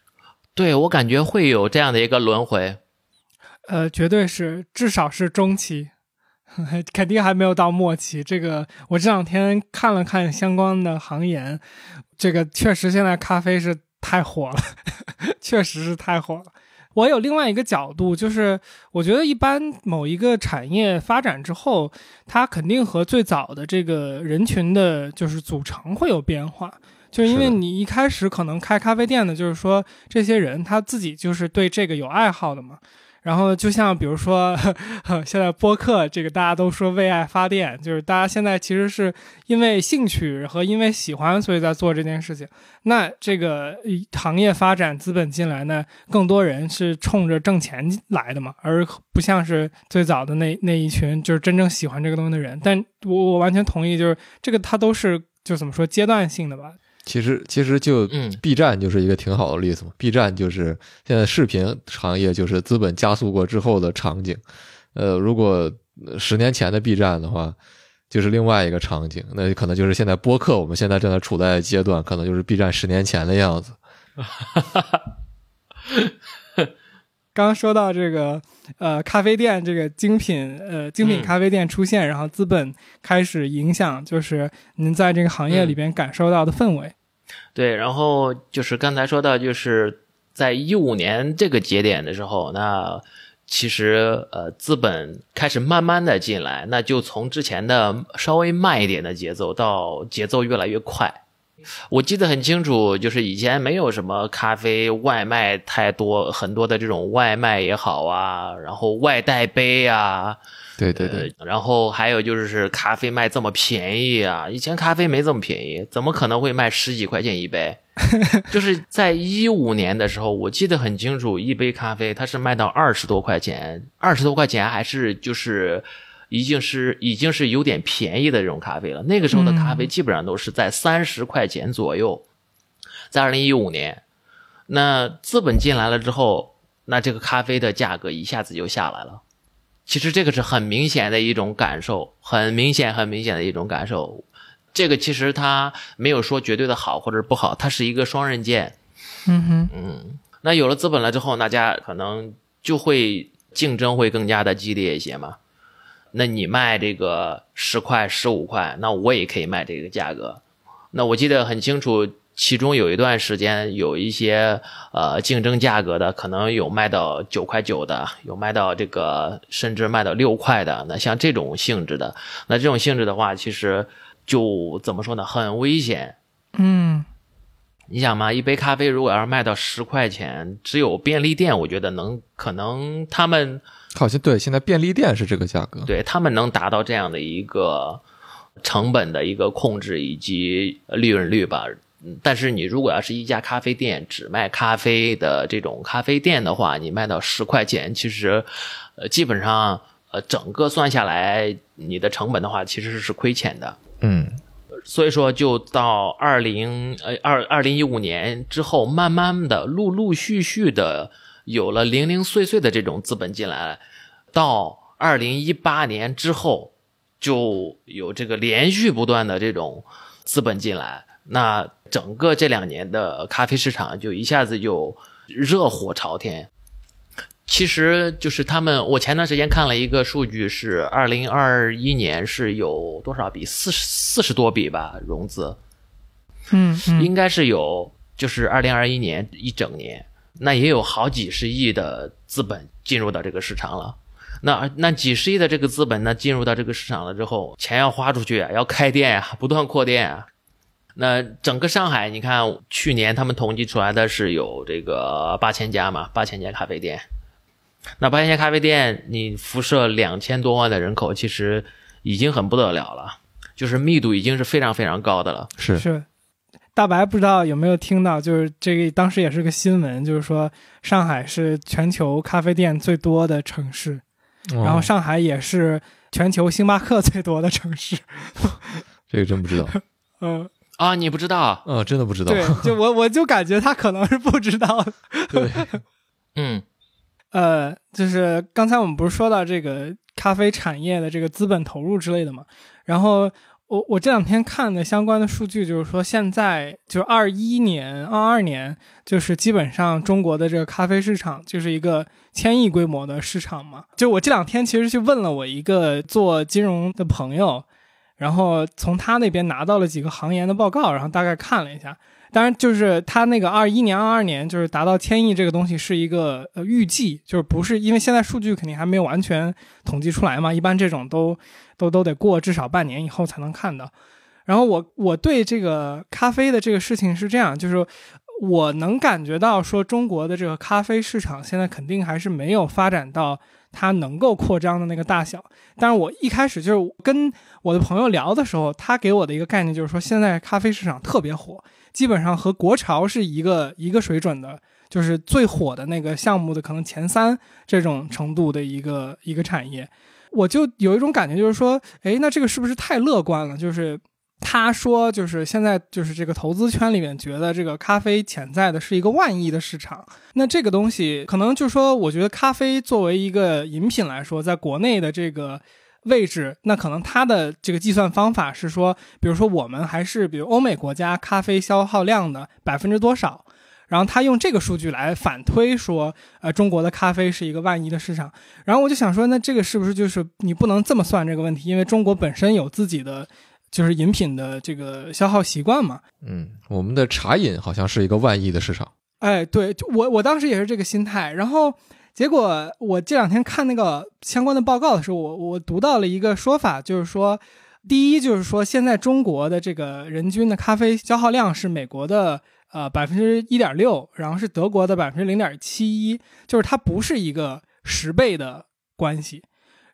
对我感觉会有这样的一个轮回。
呃，绝对是，至少是中期，(laughs) 肯定还没有到末期。这个我这两天看了看相关的行研，这个确实现在咖啡是太火了，(laughs) 确实是太火了。我有另外一个角度，就是我觉得一般某一个产业发展之后，它肯定和最早的这个人群的就是组成会有变化。就是因为你一开始可能开咖啡店的，就是说这些人他自己就是对这个有爱好的嘛。然后就像比如说，(laughs) 现在播客这个大家都说为爱发电，就是大家现在其实是因为兴趣和因为喜欢，所以在做这件事情。那这个行业发展资本进来呢，更多人是冲着挣钱来的嘛，而不像是最早的那那一群就是真正喜欢这个东西的人。但我我完全同意，就是这个它都是就怎么说阶段性的吧。
其实其实就
嗯
B 站就是一个挺好的例子嘛。B 站就是现在视频行业就是资本加速过之后的场景。呃，如果呃十年前的 B 站的话，就是另外一个场景，那可能就是现在播客我们现在正在处在的阶段，可能就是 B 站十年前的样子。(laughs)
刚刚说到这个，呃，咖啡店这个精品，呃，精品
嗯
咖啡店出现，然后资本开始影响，就是您在这个行业里边感受到的氛围。
对，然后就是刚才说到，就是在一五年这个节点的时候，那其实呃资本开始慢慢的进来，那就从之前的稍微慢一点的节奏到节奏越来越快。我记得很清楚，就是以前没有什么咖啡外卖太多，很多的这种外卖也好啊，然后外带杯啊，
对对对，
呃然后还有就是咖啡卖这么便宜啊，以前咖啡没这么便宜，怎么可能会卖十几块钱一杯？(laughs) 就是在一五年的时候，我记得很清楚，一杯咖啡它是卖到二十多块钱，二十多块钱还是就是已经是已经是有点便宜的这种咖啡了。那个时候的咖啡基本上都是在三十块钱左右，在二零一五年，那资本进来了之后，那这个咖啡的价格一下子就下来了。其实这个是很明显的一种感受，很明显、很明显的一种感受。这个其实它没有说绝对的好或者不好，它是一个双刃剑。
嗯哼，
嗯，那有了资本了之后，大家可能就会竞争会更加的激烈一些嘛。那你卖这个十块、十五块，那我也可以卖这个价格。那我记得很清楚，其中有一段时间有一些呃竞争价格的，可能有卖到九块九的，有卖到这个甚至卖到六块的。那像这种性质的，那这种性质的话，其实就怎么说呢，很危险。
嗯，
你想嘛，一杯咖啡如果要是卖到十块钱，只有便利店，我觉得能可能他们
好像对，现在便利店是这个价格。
对他们能达到这样的一个成本的一个控制以及利润率吧。嗯但是你如果要是一家咖啡店只卖咖啡的这种咖啡店的话，你卖到十块钱，其实呃基本上呃整个算下来，你的成本的话其实是亏钱的。
嗯，
所以说，就到二零呃二二零一五年之后，慢慢的、陆陆续续的有了零零碎碎的这种资本进来，到二零一八年之后，就有这个连续不断的这种资本进来，那整个这两年的咖啡市场就一下子就热火朝天。其实就是他们，我前段时间看了一个数据，是二零二一年是有多少笔？四十四十多笔吧融资。
嗯嗯
应该是有，就是二零二一年一整年，那也有好几十亿的资本进入到这个市场了。那那几十亿的这个资本呢，进入到这个市场了之后，钱要花出去啊，要开店啊，(laughs) 不断扩店啊。那整个上海，你看去年他们统计出来的是有这个八千家嘛，八千家咖啡店。那八千家咖啡店，你辐射两千多万的人口，其实已经很不得了了，就是密度已经是非常非常高的了。
是
是。大白不知道有没有听到，就是这个当时也是个新闻，就是说上海是全球咖啡店最多的城市，然后
哦
上海也是全球星巴克最多的城市。(laughs)
这个真不知道，
嗯，(laughs)
啊，你不知道？
嗯，真的不知道。
对，就我 (laughs) 我就感觉他可能是不知道的。
对，
嗯
呃，就是刚才我们不是说到这个咖啡产业的这个资本投入之类的嘛，然后我我这两天看的相关的数据，就是说现在就是二一年、二二年，就是基本上中国的这个咖啡市场就是一个千亿规模的市场嘛。就我这两天其实去问了我一个做金融的朋友，然后从他那边拿到了几个行研的报告，然后大概看了一下。当然，就是他那个二一年、二二年，就是达到千亿这个东西是一个呃预计，就是不是因为现在数据肯定还没有完全统计出来嘛，一般这种都都都得过至少半年以后才能看到。然后我我对这个咖啡的这个事情是这样，就是我能感觉到说中国的这个咖啡市场现在肯定还是没有发展到它能够扩张的那个大小。但是我一开始就是跟我的朋友聊的时候，他给我的一个概念就是说，现在咖啡市场特别火，基本上和国潮是一个一个水准的，就是最火的那个项目的可能前三这种程度的一个一个产业。我就有一种感觉，就是说，哎，那这个是不是太乐观了？就是他说，就是现在就是这个投资圈里面觉得这个咖啡潜在的是一个万亿的市场。那这个东西可能就是说，我觉得咖啡作为一个饮品来说，在国内的这个位置，那可能它的这个计算方法是说，比如说我们还是比如欧美国家咖啡消耗量的百分之多少。然后他用这个数据来反推说，呃，中国的咖啡是一个万亿的市场。然后我就想说，那这个是不是就是你不能这么算这个问题？因为中国本身有自己的就是饮品的这个消耗习惯嘛。
嗯，我们的茶饮好像是一个万亿的市场。
哎，对，就我我当时也是这个心态。然后结果我这两天看那个相关的报告的时候，我我读到了一个说法，就是说，第一就是说，现在中国的这个人均的咖啡消耗量是美国的。呃，百分之一点六，然后是德国的百分之零点七一，就是它不是一个十倍的关系，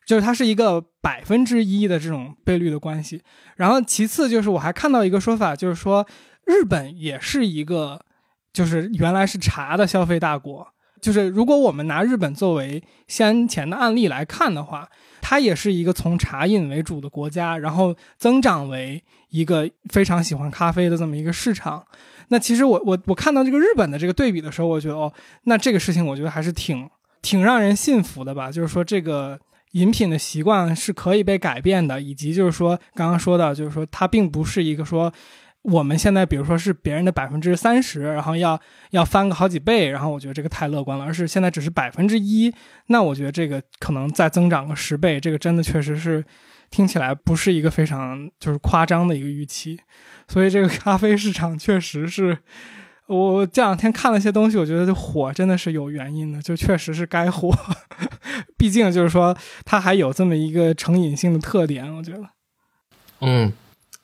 就是它是一个百分之一的这种倍率的关系。然后其次就是我还看到一个说法，就是说日本也是一个，就是原来是茶的消费大国，就是如果我们拿日本作为先前的案例来看的话，它也是一个从茶饮为主的国家，然后增长为一个非常喜欢咖啡的这么一个市场。那其实我我我看到这个日本的这个对比的时候，我觉得哦，那这个事情我觉得还是挺挺让人信服的吧。就是说这个饮品的习惯是可以被改变的，以及就是说刚刚说到，就是说它并不是一个说我们现在比如说是别人的百分之三十，然后要要翻个好几倍，然后我觉得这个太乐观了，而是现在只是百分之一，那我觉得这个可能再增长个十倍，这个真的确实是听起来不是一个非常就是夸张的一个预期。所以这个咖啡市场确实是，我这两天看了一些东西，我觉得这火真的是有原因的，就确实是该火。(laughs) 毕竟就是说它还有这么一个成瘾性的特点，我觉得。
嗯，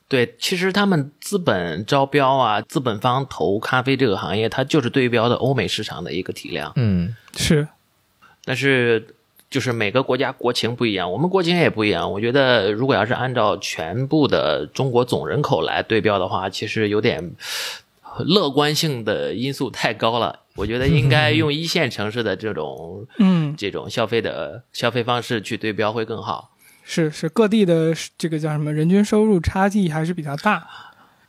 对，其实他们资本招标啊，资本方投咖啡这个行业，它就是对标的欧美市场的一个体量。
嗯，
是，
但是就是每个国家国情不一样，我们国情也不一样。我觉得如果要是按照全部的中国总人口来对标的话，其实有点乐观性的因素太高了。我觉得应该 (laughs) 用一线城市的这种
嗯，
这种消费的消费方式去对标会更好。
是是，各地的这个叫什么人均收入差距还是比较大。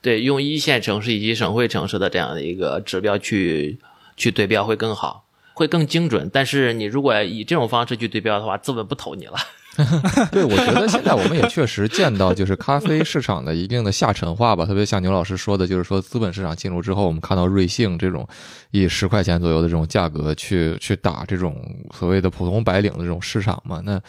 对，用一线城市以及省会城市的这样的一个指标去去对标会更好，会更精准。但是你如果以这种方式去对标的话，资本不投你了。(laughs)
对，我觉得现在我们也确实见到，就是咖啡市场的一定的下沉化吧。特别像牛老师说的，就是说资本市场进入之后，我们看到瑞幸这种以十块钱左右的这种价格去去打这种所谓的普通白领的这种市场嘛。那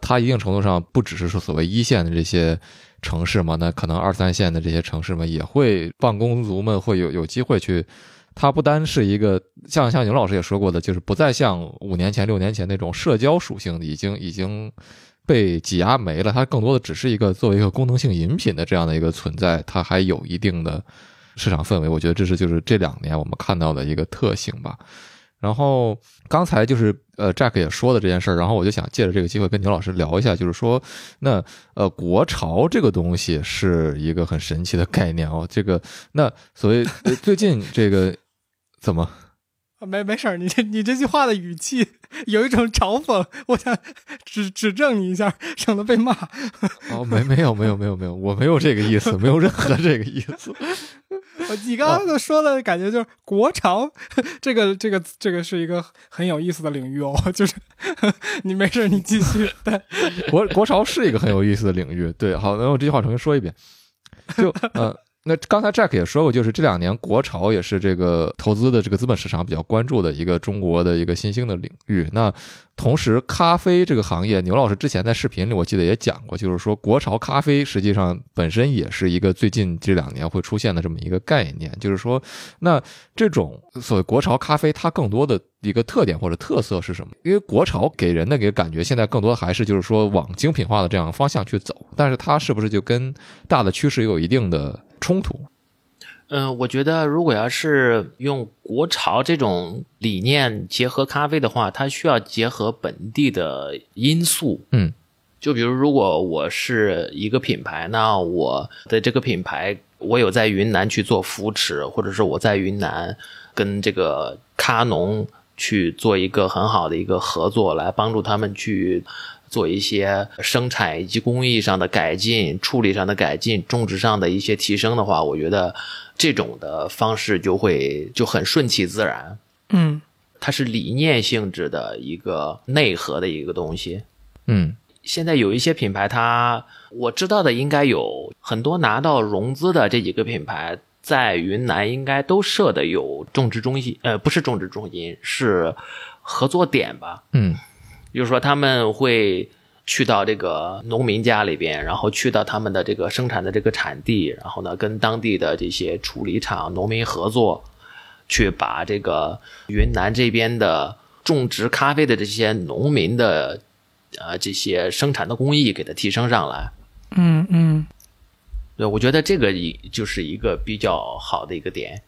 它一定程度上不只是说所谓一线的这些城市嘛，那可能二三线的这些城市嘛，也会办公族们会有有机会去。它不单是一个像像牛老师也说过的，就是不再像五年前、六年前那种社交属性的，已经已经被挤压没了。它更多的只是一个作为一个功能性饮品的这样的一个存在，它还有一定的市场氛围。我觉得这是就是这两年我们看到的一个特性吧。然后刚才就是呃，Jack 也说的这件事儿，然后我就想借着这个机会跟牛老师聊一下，就是说，那呃，国潮这个东西是一个很神奇的概念哦。这个那所谓最近这个怎么？
没没事儿，你这你这句话的语气 (laughs) 有一种嘲讽，我想指指正你一下，省得被骂。
哦，没没有没有没有没有，我没有这个意思，没有任何这个意思。
你刚刚就说的感觉就是国潮，这个这个这个是一个很有意思的领域哦。就是 (laughs) 你没事，你继续。(laughs) 对，
国国潮是一个很有意思的领域。对，好，那我这句话重新说一遍。就呃，那刚才 Jack 也说过，就是这两年国潮也是这个投资的这个资本市场比较关注的一个中国的一个新兴的领域。那同时，咖啡这个行业，牛老师之前在视频里我记得也讲过，就是说国潮咖啡实际上本身也是一个最近这两年会出现的这么一个概念。就是说，那这种所谓国潮咖啡，它更多的一个特点或者特色是什么？因为国潮给人的给感觉，现在更多还是就是说往精品化的这样方向去走，但是它是不是就跟大的趋势有一定的冲突？
嗯，我觉得如果要是用国潮这种理念结合咖啡的话，它需要结合本地的因素。
嗯，
就比如如果我是一个品牌，那我的这个品牌，我有在云南去做扶持，或者是我在云南跟这个咖农去做一个很好的一个合作，来帮助他们去做一些生产以及工艺上的改进、处理上的改进、种植上的一些提升的话，我觉得。这种的方式就会就很顺其自然，
嗯，
它是理念性质的一个内核的一个东西，
嗯，
现在有一些品牌，它我知道的应该有很多拿到融资的这几个品牌，在云南应该都设的有种植中心，呃，不是种植中心，是合作点吧，
嗯，
就是说他们会。去到这个农民家里边，然后去到他们的这个生产的这个产地，然后呢，跟当地的这些处理厂、农民合作，去把这个云南这边的种植咖啡的这些农民的，呃，这些生产的工艺给它提升上来。
嗯嗯，
对，我觉得这个一就是一个比较好的一个点。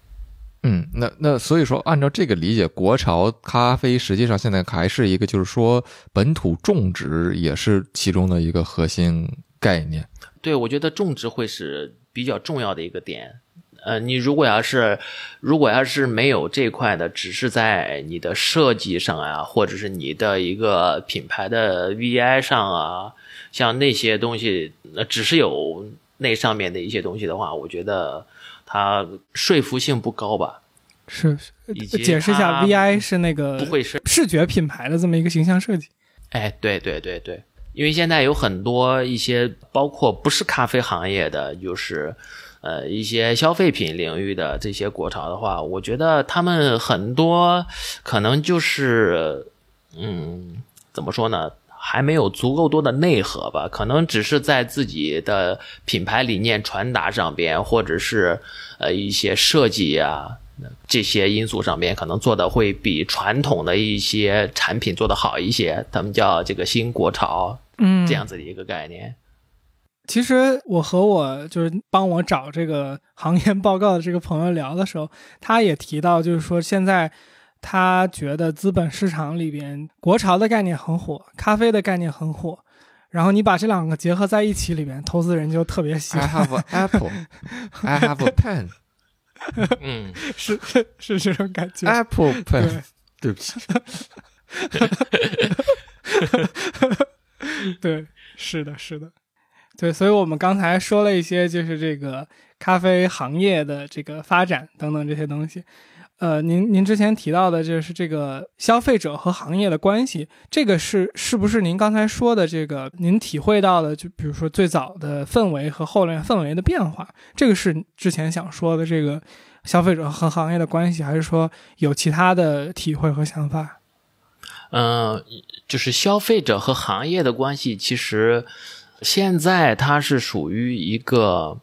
嗯，那那所以说，按照这个理解，国潮咖啡实际上现在还是一个，就是说本土种植也是其中的一个核心概念。
对，我觉得种植会是比较重要的一个点。呃，你如果要是如果要是没有这块的，只是在你的设计上啊，或者是你的一个品牌的 VI 上啊，像那些东西，那只是有那上面的一些东西的话，我觉得。它说服性不高吧？
是，解释一下，VI 是那个
不会是
视觉品牌的这么一个形象设计。
哎，对对对对，因为现在有很多一些，包括不是咖啡行业的，就是呃一些消费品领域的这些国潮的话，我觉得他们很多可能就是嗯，怎么说呢？还没有足够多的内核吧，可能只是在自己的品牌理念传达上边，或者是呃一些设计啊这些因素上边，可能做的会比传统的一些产品做的好一些。他们叫这个新国潮，
嗯，
这样子的一个概念。
其实我和我就是帮我找这个行业报告的这个朋友聊的时候，他也提到，就是说现在。他觉得资本市场里边国潮的概念很火，咖啡的概念很火，然后你把这两个结合在一起里边，投资人就特别喜欢。
I have apple, (laughs) I have a pen。(laughs)
嗯，
是是这种感觉。
Apple pen，对不起。(laughs)
对，是的，是的，对，所以我们刚才说了一些，就是这个咖啡行业的这个发展等等这些东西。呃，您您之前提到的就是这个消费者和行业的关系，这个是是不是您刚才说的这个您体会到的？就比如说最早的氛围和后面氛围的变化，这个是之前想说的这个消费者和行业的关系，还是说有其他的体会和想法？
嗯，就是消费者和行业的关系，其实现在它是属于一个，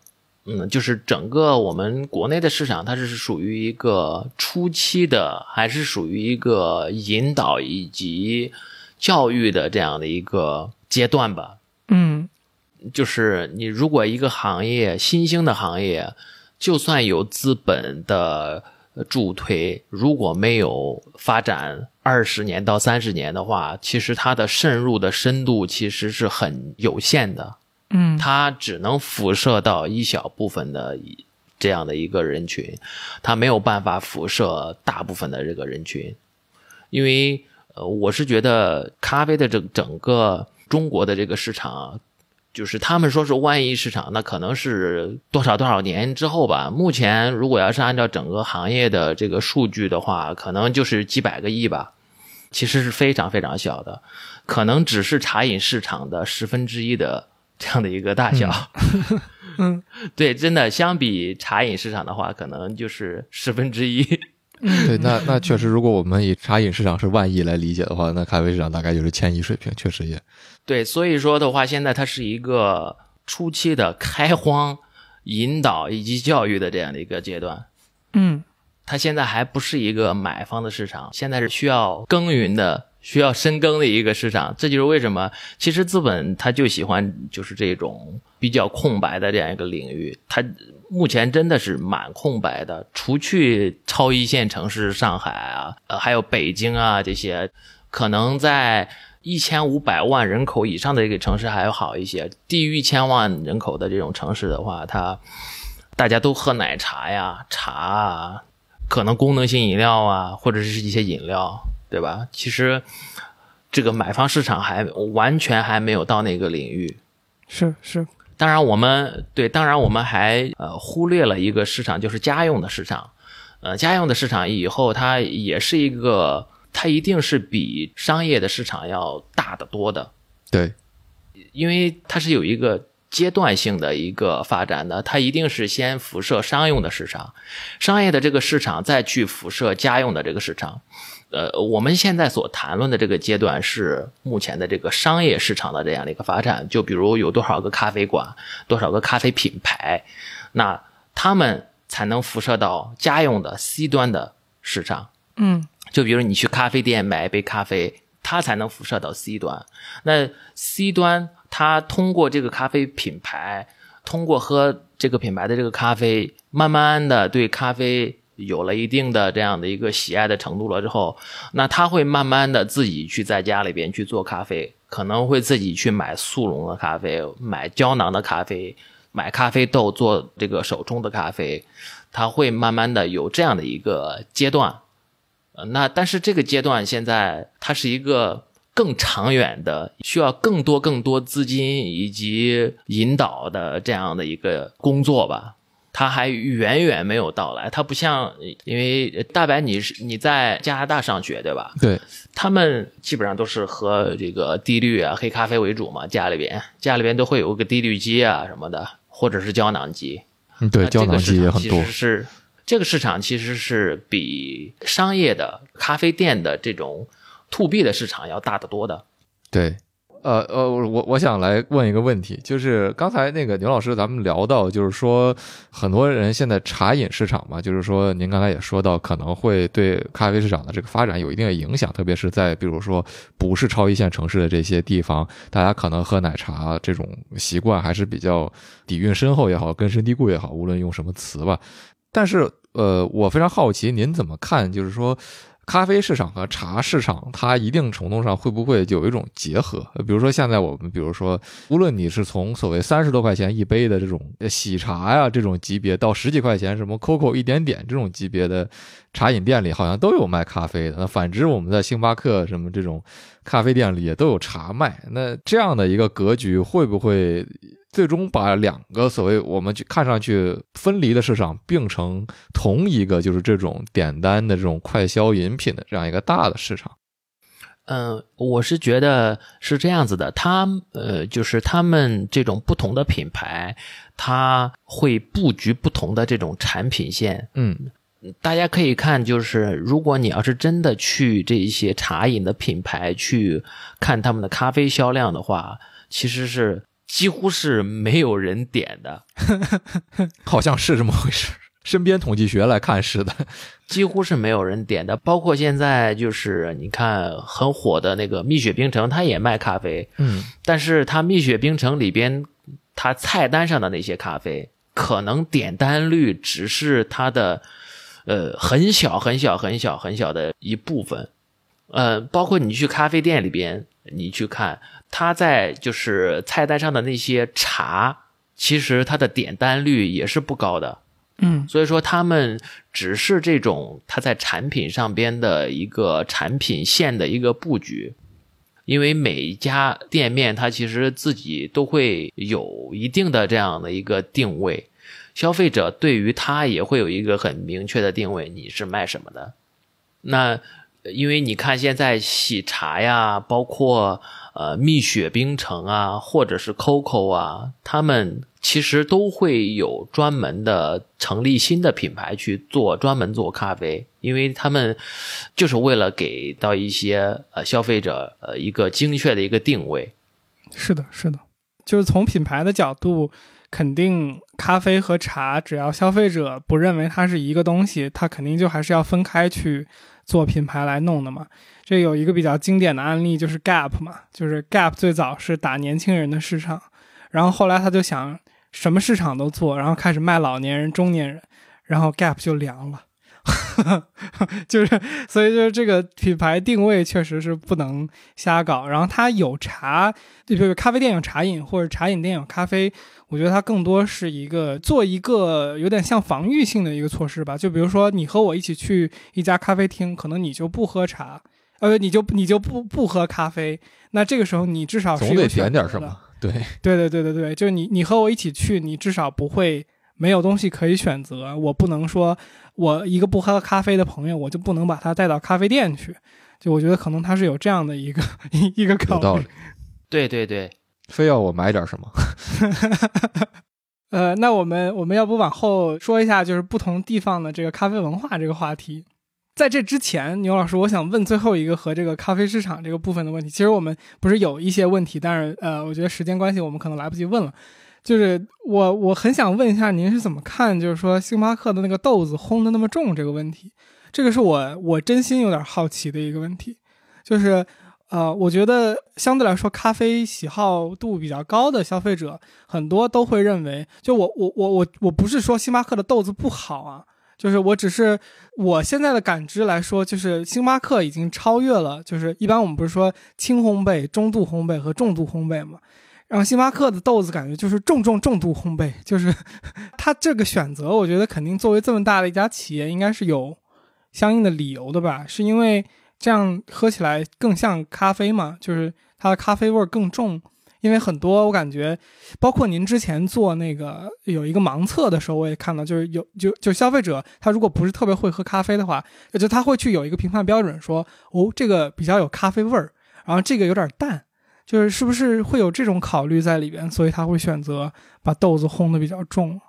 嗯，就是整个我们国内的市场，它是属于一个初期的，还是属于一个引导以及教育的这样的一个阶段吧。
嗯
就是你如果一个行业新兴的行业，就算有资本的呃助推，如果没有发展二十年到三十年的话，其实它的渗入的深度其实是很有限的，
嗯。
它只能辐射到一小部分的这样的一个人群，它没有办法辐射大部分的这个人群，因为呃，我是觉得咖啡的整整个中国的这个市场，就是他们说是万亿市场，那可能是多少多少年之后吧。目前如果要是按照整个行业的这个数据的话，可能就是几百个亿吧，其实是非常非常小的，可能只是茶饮市场的十分之一的这样的一个大小。
嗯 (laughs)
对，真的相比茶饮市场的话，可能就是十分之一。
对，那那确实，如果我们以茶饮市场是万亿来理解的话，那咖啡市场大概就是千亿水平，确实也
对，所以说的话，现在它是一个初期的开荒、引导以及教育的这样的一个阶段。
嗯
它现在还不是一个买方的市场，现在是需要耕耘的、需要深耕的一个市场。这就是为什么，其实资本它就喜欢就是这种比较空白的这样一个领域。它目前真的是蛮空白的，除去超一线城市上海啊，还有北京啊这些，可能在一千五百万人口以上的一个城市还要好一些，低于一千万人口的这种城市的话，它大家都喝奶茶呀、茶啊，可能功能性饮料啊，或者是一些饮料，对吧？其实这个买方市场还完全还没有到那个领域。
是是
当然，我们对，当然我们还呃忽略了一个市场，就是家用的市场。呃，家用的市场以后它也是一个，它一定是比商业的市场要大得多的。
对，
因为它是有一个阶段性的一个发展的，它一定是先辐射商用的市场，商业的这个市场再去辐射家用的这个市场。呃，我们现在所谈论的这个阶段是目前的这个商业市场的这样的一个发展，就比如有多少个咖啡馆，多少个咖啡品牌，那他们才能辐射到家用的 C 端的市场。
嗯
就比如你去咖啡店买一杯咖啡，它才能辐射到 C 端。那 C 端它通过这个咖啡品牌，通过喝这个品牌的这个咖啡，慢慢的对咖啡有了一定的这样的一个喜爱的程度了之后，那他会慢慢的自己去在家里边去做咖啡，可能会自己去买速溶的咖啡，买胶囊的咖啡，买咖啡豆做这个手冲的咖啡，他会慢慢的有这样的一个阶段。呃，那但是这个阶段现在它是一个更长远的，需要更多更多资金以及引导的这样的一个工作吧。它还远远没有到来，它不像，因为大白你是你在加拿大上学对吧？
对，
他们基本上都是喝这个低滤啊、黑咖啡为主嘛，家里边家里边都会有个低滤机啊什么的，或者是胶囊机。
嗯对，胶囊机也很多
其实。是这个市场其实是比商业的咖啡店的这种 to B 的市场要大得多的。
对，呃呃，我我想来问一个问题，就是刚才那个牛老师咱们聊到，就是说很多人现在茶饮市场嘛，就是说您刚才也说到，可能会对咖啡市场的这个发展有一定的影响，特别是在比如说不是超一线城市的这些地方，大家可能喝奶茶这种习惯还是比较底蕴深厚也好，根深蒂固也好，无论用什么词吧。但是，呃，我非常好奇，您怎么看？就是说，咖啡市场和茶市场，它一定程度上会不会有一种结合？比如说，现在我们，比如说，无论你是从所谓三十多块钱一杯的这种喜茶呀这种级别，到十几块钱什么 COCO 一点点这种级别的茶饮店里，好像都有卖咖啡的。那反之，我们在星巴克什么这种咖啡店里也都有茶卖。那这样的一个格局，会不会最终把两个所谓我们去看上去分离的市场并成同一个，就是这种点单的这种快消饮品的这样一个大的市场。
嗯，我是觉得是这样子的，他呃，就是他们这种不同的品牌，它会布局不同的这种产品线。
嗯
大家可以看，就是如果你要是真的去这一些茶饮的品牌去看他们的咖啡销量的话，其实是几乎是没有人点的，(laughs)
好像是这么回事。身边统计学来看是的，(laughs)
几乎是没有人点的。包括现在就是你看很火的那个蜜雪冰城，它也卖咖啡，
嗯，
但是它蜜雪冰城里边，它菜单上的那些咖啡，可能点单率只是它的，呃，很小很小很小很小的一部分。呃，包括你去咖啡店里边，你去看，它在就是菜单上的那些茶，其实它的点单率也是不高的。
嗯
所以说，他们只是这种它在产品上边的一个产品线的一个布局，因为每一家店面它其实自己都会有一定的这样的一个定位，消费者对于它也会有一个很明确的定位，你是卖什么的。那因为你看现在喜茶呀，包括呃蜜雪冰城啊，或者是 COCO 啊，他们其实都会有专门的成立新的品牌去做专门做咖啡，因为他们就是为了给到一些呃消费者呃一个精确的一个定位。
是的，是的，就是从品牌的角度，肯定咖啡和茶，只要消费者不认为它是一个东西，它肯定就还是要分开去做品牌来弄的嘛。这有一个比较经典的案例就是 Gap 嘛，就是 Gap 最早是打年轻人的市场，然后后来他就想什么市场都做，然后开始卖老年人、中年人，然后 Gap 就凉了。(laughs) 就是，所以就是这个品牌定位确实是不能瞎搞。然后它有茶，就比如咖啡店有茶饮，或者茶饮店有咖啡，我觉得它更多是一个做一个有点像防御性的一个措施吧。就比如说你和我一起去一家咖啡厅，可能你就不喝茶，呃，你就你就不不喝咖啡，那这个时候你至少是
总得
选
点点什么。对，
对对对对对，就是你你和我一起去，你至少不会没有东西可以选择。我不能说我一个不喝咖啡的朋友，我就不能把他带到咖啡店去。就我觉得可能他是有这样的一个 (laughs) 一个考虑
有道理。。
对对对，
非要我买点什么？(laughs)
呃，那我们我们要不往后说一下，就是不同地方的这个咖啡文化这个话题。在这之前，牛老师，我想问最后一个和这个咖啡市场这个部分的问题。其实我们不是有一些问题，但是呃，我觉得时间关系，我们可能来不及问了。就是我我很想问一下，您是怎么看，就是说星巴克的那个豆子烘的那么重这个问题？这个是我我真心有点好奇的一个问题。就是呃，我觉得相对来说，咖啡喜好度比较高的消费者，很多都会认为，就我我我我我不是说星巴克的豆子不好啊，就是我只是我现在的感知来说，就是星巴克已经超越了，就是一般我们不是说轻烘焙、中度烘焙和重度烘焙嘛，然后星巴克的豆子感觉就是重重重度烘焙，就是 (laughs) 它这个选择，我觉得肯定作为这么大的一家企业，应该是有相应的理由的吧？是因为这样喝起来更像咖啡嘛？就是它的咖啡味儿更重。因为很多我感觉，包括您之前做那个有一个盲测的时候，我也看到，就是有就就消费者他如果不是特别会喝咖啡的话，就他会去有一个评判标准说，哦，这个比较有咖啡味儿，然后这个有点淡，就是是不是会有这种考虑在里边，所以他会选择把豆子烘的比较重。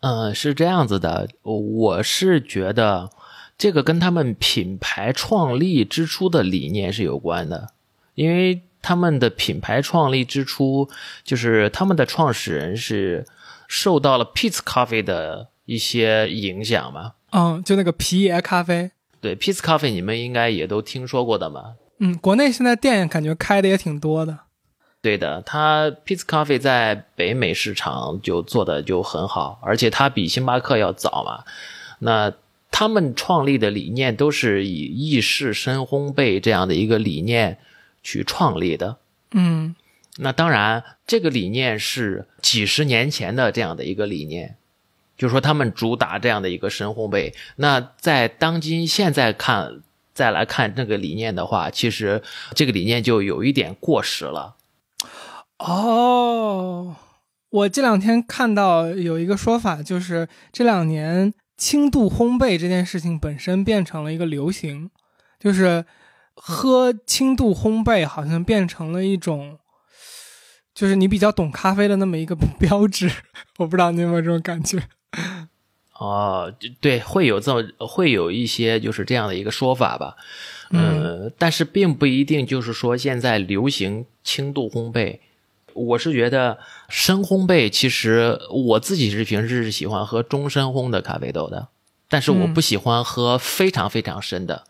嗯，是这样子的，我是觉得这个跟他们品牌创立之初的理念是有关的，因为他们的品牌创立之初，就是他们的创始人是受到了 Peet's Coffee 的一些影响嘛。
嗯，就那个皮爷咖啡，
对，Peet's Coffee 你们应该也都听说过的嘛。
嗯，国内现在店感觉开的也挺多的。
对的，它 Peet's Coffee 在北美市场就做的就很好，而且它比星巴克要早嘛。那他们创立的理念都是以意式深烘焙这样的一个理念去创立的。
嗯
那当然，这个理念是几十年前的这样的一个理念，就是说他们主打这样的一个深烘焙。那在当今现在看，再来看这个理念的话，其实这个理念就有一点过时了。
哦，我这两天看到有一个说法，就是这两年轻度烘焙这件事情本身变成了一个流行，就是喝轻度烘焙好像变成了一种，就是你比较懂咖啡的那么一个 (laughs) 标志。我不知道你有没有这种感觉？(laughs)
哦，对，会有这么会有一些就是这样的一个说法吧，嗯，但是并不一定就是说现在流行轻度烘焙，我是觉得深烘焙，其实我自己是平时是喜欢喝中深烘的咖啡豆的，但是我不喜欢喝非常非常深的。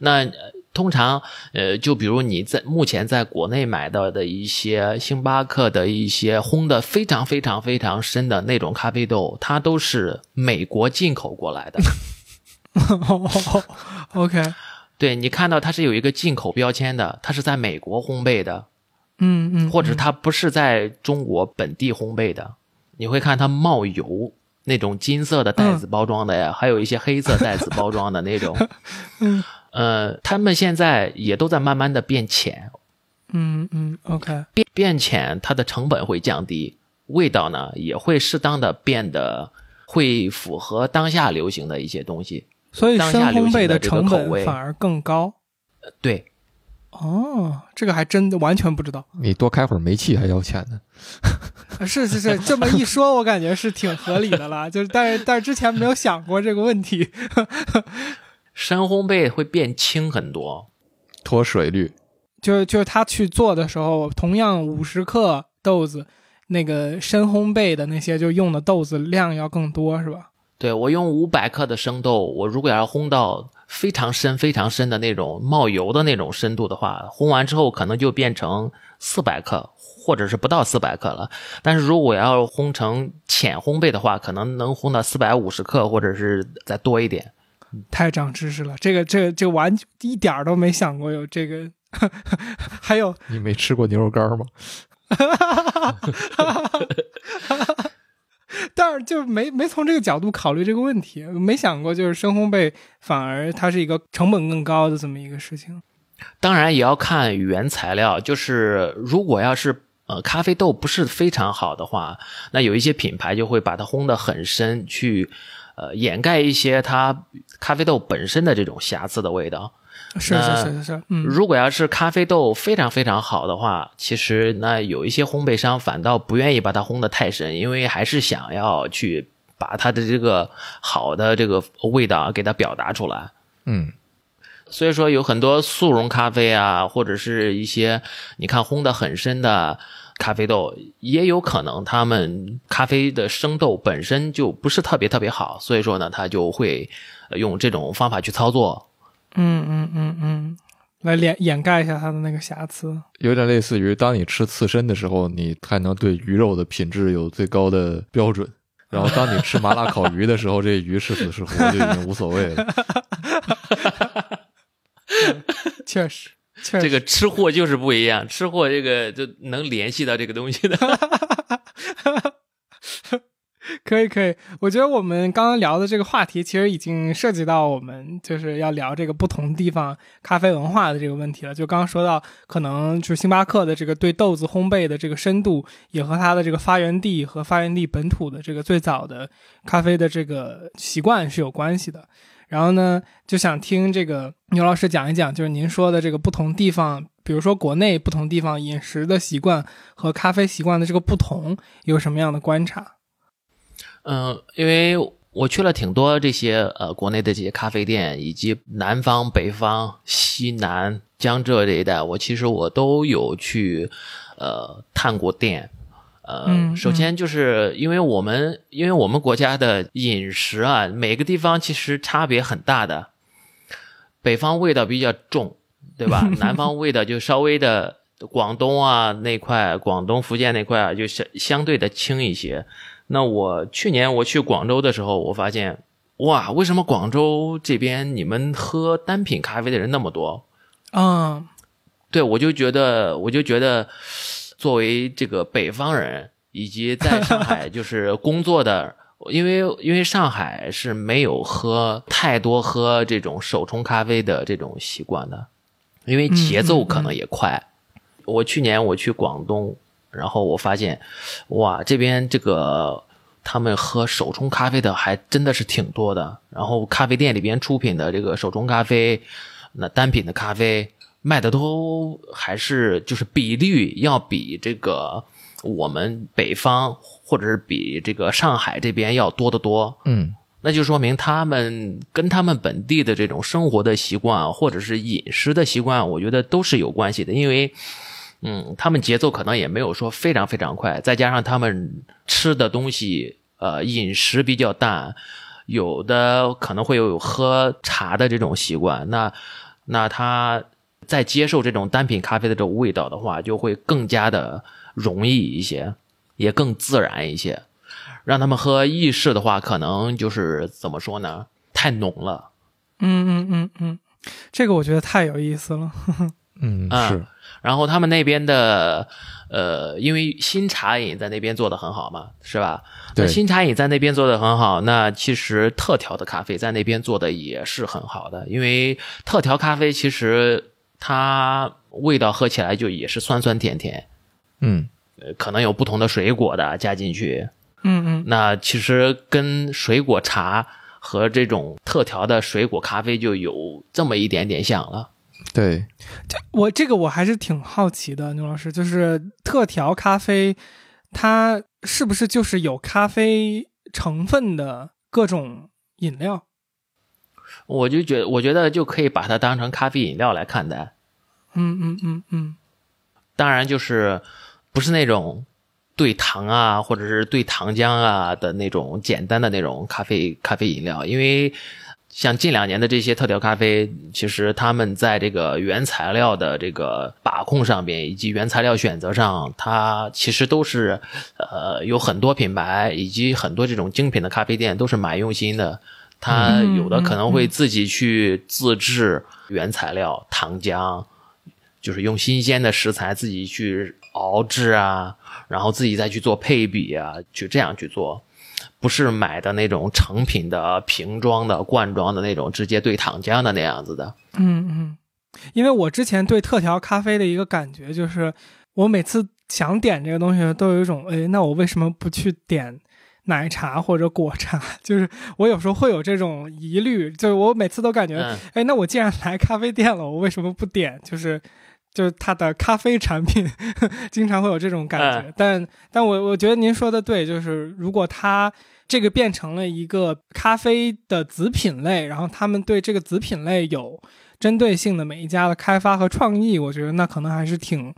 那呃通常呃，就比如你在目前在国内买到的一些星巴克的一些烘的非常非常非常深的那种咖啡豆，它都是美国进口过来的。(laughs)
OK，
对你看到它是有一个进口标签的，它是在美国烘焙的。
嗯嗯，
或者它不是在中国本地烘焙的，你会看它冒油那种金色的袋子包装的呀，还有一些黑色袋子包装的那种。(laughs)
嗯，
呃，他们现在也都在慢慢的变浅，
嗯嗯，OK，
变变浅，它的成本会降低，味道呢也会适当的变得会符合当下流行的一些东西。
所以
当下
烘焙
行的这个
成
口味
本反而更高。
对，
哦，这个还真的完全不知道。
你多开会儿煤气还要钱呢。
啊是是是，这么一说，我感觉是挺合理的了。就是，但是但是之前没有想过这个问题。
深烘焙会变轻很多。
脱水率，
就是就是他去做的时候，同样五十克豆子，那个深烘焙的那些就用的豆子量要更多，是吧？
对我用五百克的生豆，我如果要烘到非常深、非常深的那种冒油的那种深度的话，烘完之后可能就变成四百克，或者是不到四百克了。但是如果要烘成浅烘焙的话，可能能烘到四百五十克，或者是再多一点。
太长知识了，这个这个这个完一点儿都没想过有这个。(laughs) 还有，
你没吃过牛肉干吗？
但是就没没从这个角度考虑这个问题，没想过就是深烘焙反而它是一个成本更高的这么一个事情。
当然也要看原材料，就是如果要是呃咖啡豆不是非常好的话，那有一些品牌就会把它烘得很深，去呃掩盖一些它咖啡豆本身的这种瑕疵的味道。
是是是是是，嗯，
如果要是咖啡豆非常非常好的话，其实那有一些烘焙商反倒不愿意把它烘得太深，因为还是想要去把它的这个好的这个味道给它表达出来。
嗯，
所以说有很多速溶咖啡啊，或者是一些你看烘得很深的咖啡豆，也有可能他们咖啡的生豆本身就不是特别特别好，所以说呢，他就会呃用这种方法去操作。
嗯嗯嗯嗯，来掩掩盖一下它的那个瑕疵。
有点类似于当你吃刺身的时候，你才能对鱼肉的品质有最高的标准。然后当你吃麻辣烤鱼的时候，这鱼是死是活就已经无所谓了。
确实，确实，
这个吃货就是不一样，吃货这个就能联系到这个东西的。(laughs)
可以可以，我觉得我们刚刚聊的这个话题，其实已经涉及到我们就是要聊这个不同地方咖啡文化的这个问题了。就刚刚说到，可能就是星巴克的这个对豆子烘焙的这个深度，也和它的这个发源地和发源地本土的这个最早的咖啡的这个习惯是有关系的。然后呢，就想听这个牛老师讲一讲，就是您说的这个不同地方，比如说国内不同地方饮食的习惯和咖啡习惯的这个不同，有什么样的观察？
嗯，因为我去了挺多这些呃国内的这些咖啡店，以及南方、北方、西南、江浙这一带，我其实我都有去呃探过店。呃，
嗯
首先就是因为我们因为我们国家的饮食啊，每个地方其实差别很大的。北方味道比较重，对吧？(laughs) 南方味道就稍微的，广东啊那块，广东、福建那块啊，就相相对的轻一些。那我去年我去广州的时候，我发现，哇，为什么广州这边你们喝单品咖啡的人那么多？
嗯、
对我就觉得，我就觉得，作为这个北方人，以及在上海 (laughs) 就是工作的，因为因为上海是没有喝太多喝这种手冲咖啡的这种习惯的，因为节奏可能也快。我去年我去广东，然后我发现，哇，这边这个他们喝手冲咖啡的还真的是挺多的。然后咖啡店里边出品的这个手冲咖啡，那单品的咖啡卖的都还是就是比率要比这个我们北方或者是比这个上海这边要多得多。
嗯，
那就说明他们跟他们本地的这种生活的习惯或者是饮食的习惯，我觉得都是有关系的。因为嗯，他们节奏可能也没有说非常非常快，再加上他们吃的东西，呃，饮食比较淡，有的可能会有喝茶的这种习惯，那那他在接受这种单品咖啡的这种味道的话，就会更加的容易一些，也更自然一些。让他们喝意式的话，可能就是怎么说呢？太浓了。
嗯嗯嗯嗯，这个我觉得太有意思了。(laughs)
嗯，
啊
是，
然后他们那边的，呃，因为新茶饮在那边做的很好嘛，是吧？
对
新茶饮在那边做的很好，那其实特调的咖啡在那边做的也是很好的，因为特调咖啡其实它味道喝起来就也是酸酸甜甜，
嗯，
呃，可能有不同的水果的加进去，
嗯嗯
那其实跟水果茶和这种特调的水果咖啡就有这么一点点像了。
对，这
我这个我还是挺好奇的，牛老师，就是特调咖啡，它是不是就是有咖啡成分的各种饮料？
我就觉我觉得就可以把它当成咖啡饮料来看待。
嗯嗯嗯嗯
当然就是不是那种兑糖啊，或者是兑糖浆啊的那种简单的那种咖啡咖啡饮料，因为像近两年的这些特调咖啡，其实他们在这个原材料的这个把控上边，以及原材料选择上，它其实都是呃有很多品牌以及很多这种精品的咖啡店都是蛮用心的。它
嗯
有的可能会自己去自制原材料糖浆，就是用新鲜的食材自己去熬制啊，然后自己再去做配比啊，去这样去做，不是买的那种成品的瓶装的罐装的那种直接兑糖浆的那样子的。
嗯嗯，因为我之前对特调咖啡的一个感觉就是，我每次想点这个东西，都有一种，哎，那我为什么不去点奶茶或者果茶？就是我有时候会有这种疑虑，就是我每次都感觉，
嗯，
哎，那我既然来咖啡店了，我为什么不点？就是就是它的咖啡产品，(laughs) 经常会有这种感觉。
嗯
但但我我觉得您说的对，就是如果它这个变成了一个咖啡的子品类，然后他们对这个子品类有针对性的每一家的开发和创意，我觉得那可能还是挺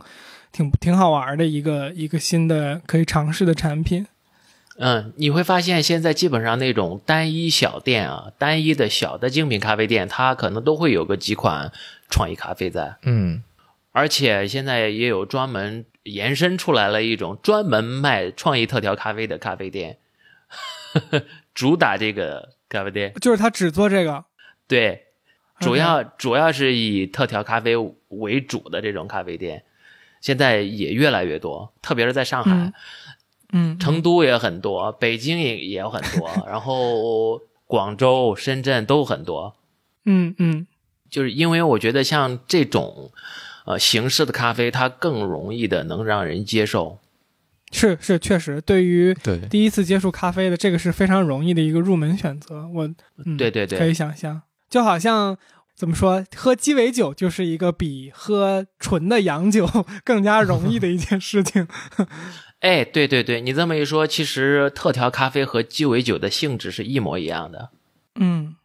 挺挺好玩的一个一个新的可以尝试的产品。
嗯，你会发现现在基本上那种单一小店啊，单一的小的精品咖啡店，它可能都会有个几款创意咖啡在，
嗯，
而且现在也有专门延伸出来了一种专门卖创意特调咖啡的咖啡店，主打这个咖啡店。
就是他只做这个，
对，主要主要是以特调咖啡为主的这种咖啡店，现在也越来越多，特别是在上海。
嗯嗯，
成都也很多，北京也也有很多，然后广州、深圳都很多。
嗯嗯
就是因为我觉得像这种呃形式的咖啡，它更容易的能让人接受。
是是，确实，对于
对，
第一次接触咖啡的，这个是非常容易的一个入门选择。我，嗯、
对对对
可以想象，就好像怎么说，喝鸡尾酒就是一个比喝纯的洋酒 (laughs) 更加容易的一件事情。(laughs)
哎，对对对，你这么一说，其实特调咖啡和鸡尾酒的性质是一模一样的。
嗯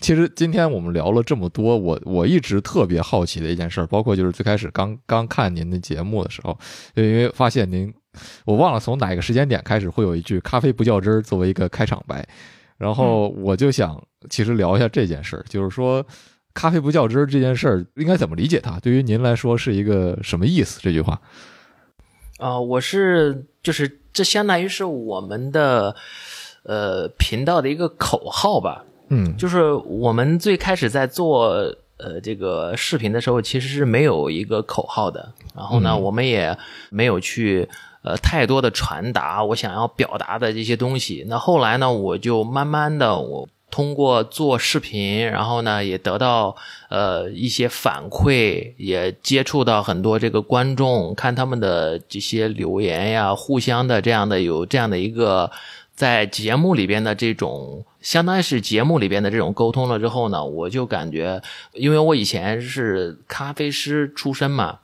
其实今天我们聊了这么多，我我一直特别好奇的一件事儿，包括就是最开始刚刚看您的节目的时候，就因为发现您，我忘了从哪个时间点开始会有一句“咖啡不较真儿”作为一个开场白，然后我就想其实聊一下这件事儿，就是说咖啡不较真儿这件事儿应该怎么理解它？对于您来说是一个什么意思？这句话？
啊、我是就是这相当于是我们的呃频道的一个口号吧。
嗯，
就是我们最开始在做呃这个视频的时候，其实是没有一个口号的。然后呢，
嗯
我们也没有去呃太多的传达我想要表达的这些东西。那后来呢，我就慢慢的我。通过做视频，然后呢，也得到呃一些反馈，也接触到很多这个观众，看他们的这些留言呀，互相的这样的有这样的一个在节目里边的这种，相当于是节目里边的这种沟通了之后呢，我就感觉，因为我以前是咖啡师出身嘛，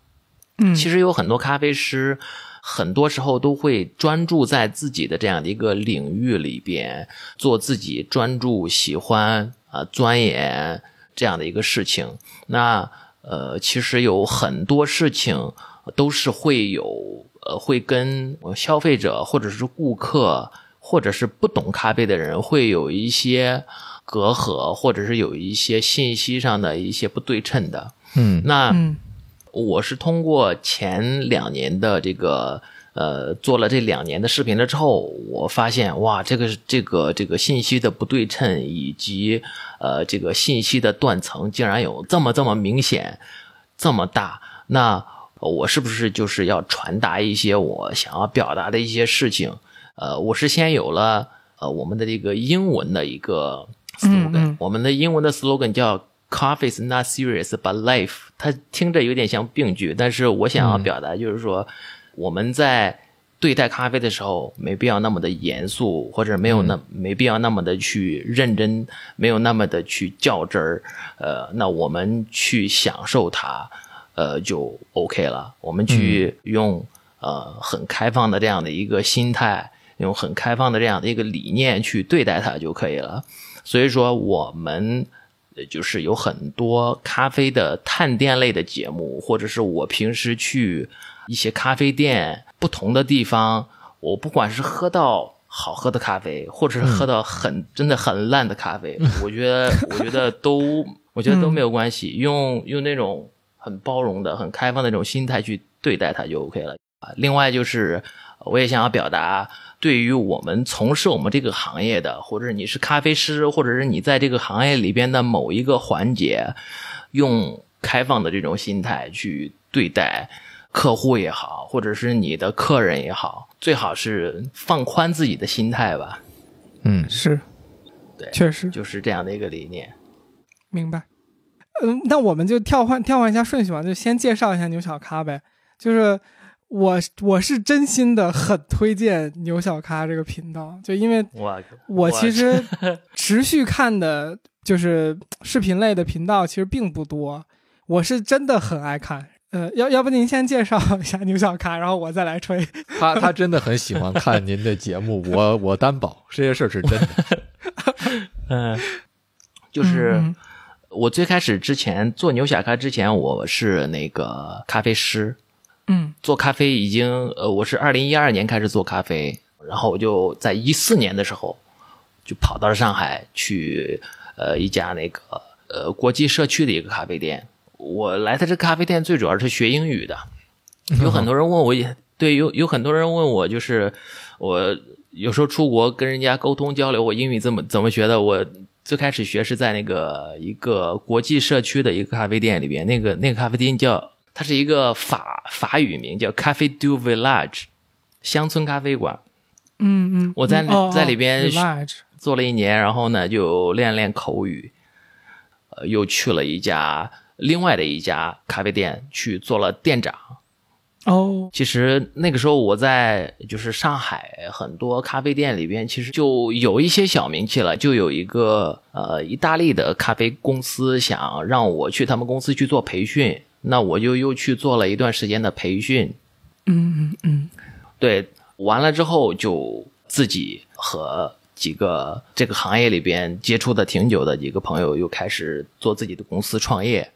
嗯，
其实有很多咖啡师，很多时候都会专注在自己的这样的一个领域里边，做自己专注、喜欢啊、钻研这样的一个事情。那呃，其实有很多事情，都是会有呃，会跟消费者或者是顾客，或者是不懂咖啡的人会有一些隔阂，或者是有一些信息上的一些不对称的。
嗯
那
嗯
我是通过前两年的这个呃做了这两年的视频了之后，我发现哇，这个这个这个信息的不对称以及呃这个信息的断层竟然有这么这么明显，这么大，那我是不是就是要传达一些我想要表达的一些事情？呃，我是先有了呃我们的这个英文的一个 slogan，、我们的英文的 slogan 叫 “Coffee is not serious but life”，它听着有点像病句，但是我想要表达就是说，我们在对待咖啡的时候，没必要那么的严肃，或者没有那、没必要那么的去认真，没有那么的去较真儿。呃，那我们去享受它，呃，就 OK 了。我们去用、呃很开放的这样的一个心态，用很开放的这样的一个理念去对待它就可以了。所以说，我们呃就是有很多咖啡的探店类的节目，或者是我平时去一些咖啡店不同的地方，我不管是喝到好喝的咖啡，或者是喝到很、真的很烂的咖啡，我觉得我觉得都 (laughs) 我觉得都没有关系，用用那种很包容的、很开放的那种心态去对待它就 OK 了啊。另外就是，我也想要表达，对于我们从事我们这个行业的，或者你是咖啡师，或者是你在这个行业里边的某一个环节，用开放的这种心态去对待客户也好，或者是你的客人也好，最好是放宽自己的心态吧，
嗯
是，
对
确实
就是这样的一个理念。
明白。嗯，那我们就跳换跳换一下顺序吧，就先介绍一下牛小咖呗。就是我我是真心的很推荐牛小咖这个频道，就因为
我
我其实 (laughs) 持续看的就是视频类的频道，其实并不多。我是真的很爱看。呃，要要不您先介绍一下牛小咖，然后我再来吹。
他他真的很喜欢看您的节目，我我担保这些事儿是真的。(laughs)
嗯，就是。
嗯
我最开始之前做牛小咖之前，我是那个咖啡师，
嗯
做咖啡已经呃，我是二零一二年开始做咖啡，然后我就在一四年的时候就跑到了上海去呃一家那个呃国际社区的一个咖啡店。我来他这咖啡店最主要是学英语的，有很多人问我，对，有有很多人问我，就是我有时候出国跟人家沟通交流，我英语怎么怎么学的？我最开始学是在那个一个国际社区的一个咖啡店里边，那个那个咖啡店叫它是一个法法语名叫 Cafe du Village，乡村咖啡馆。
嗯嗯，
我在在里边做了一年，然后呢就练练口语，呃，又去了一家另外的一家咖啡店去做了店长。
哦，
其实那个时候我在就是上海很多咖啡店里边，其实就有一些小名气了，就有一个呃意大利的咖啡公司想让我去他们公司去做培训，那我就又去做了一段时间的培训，
嗯嗯嗯
对，完了之后就自己和几个这个行业里边接触的挺久的几个朋友又开始做自己的公司创业。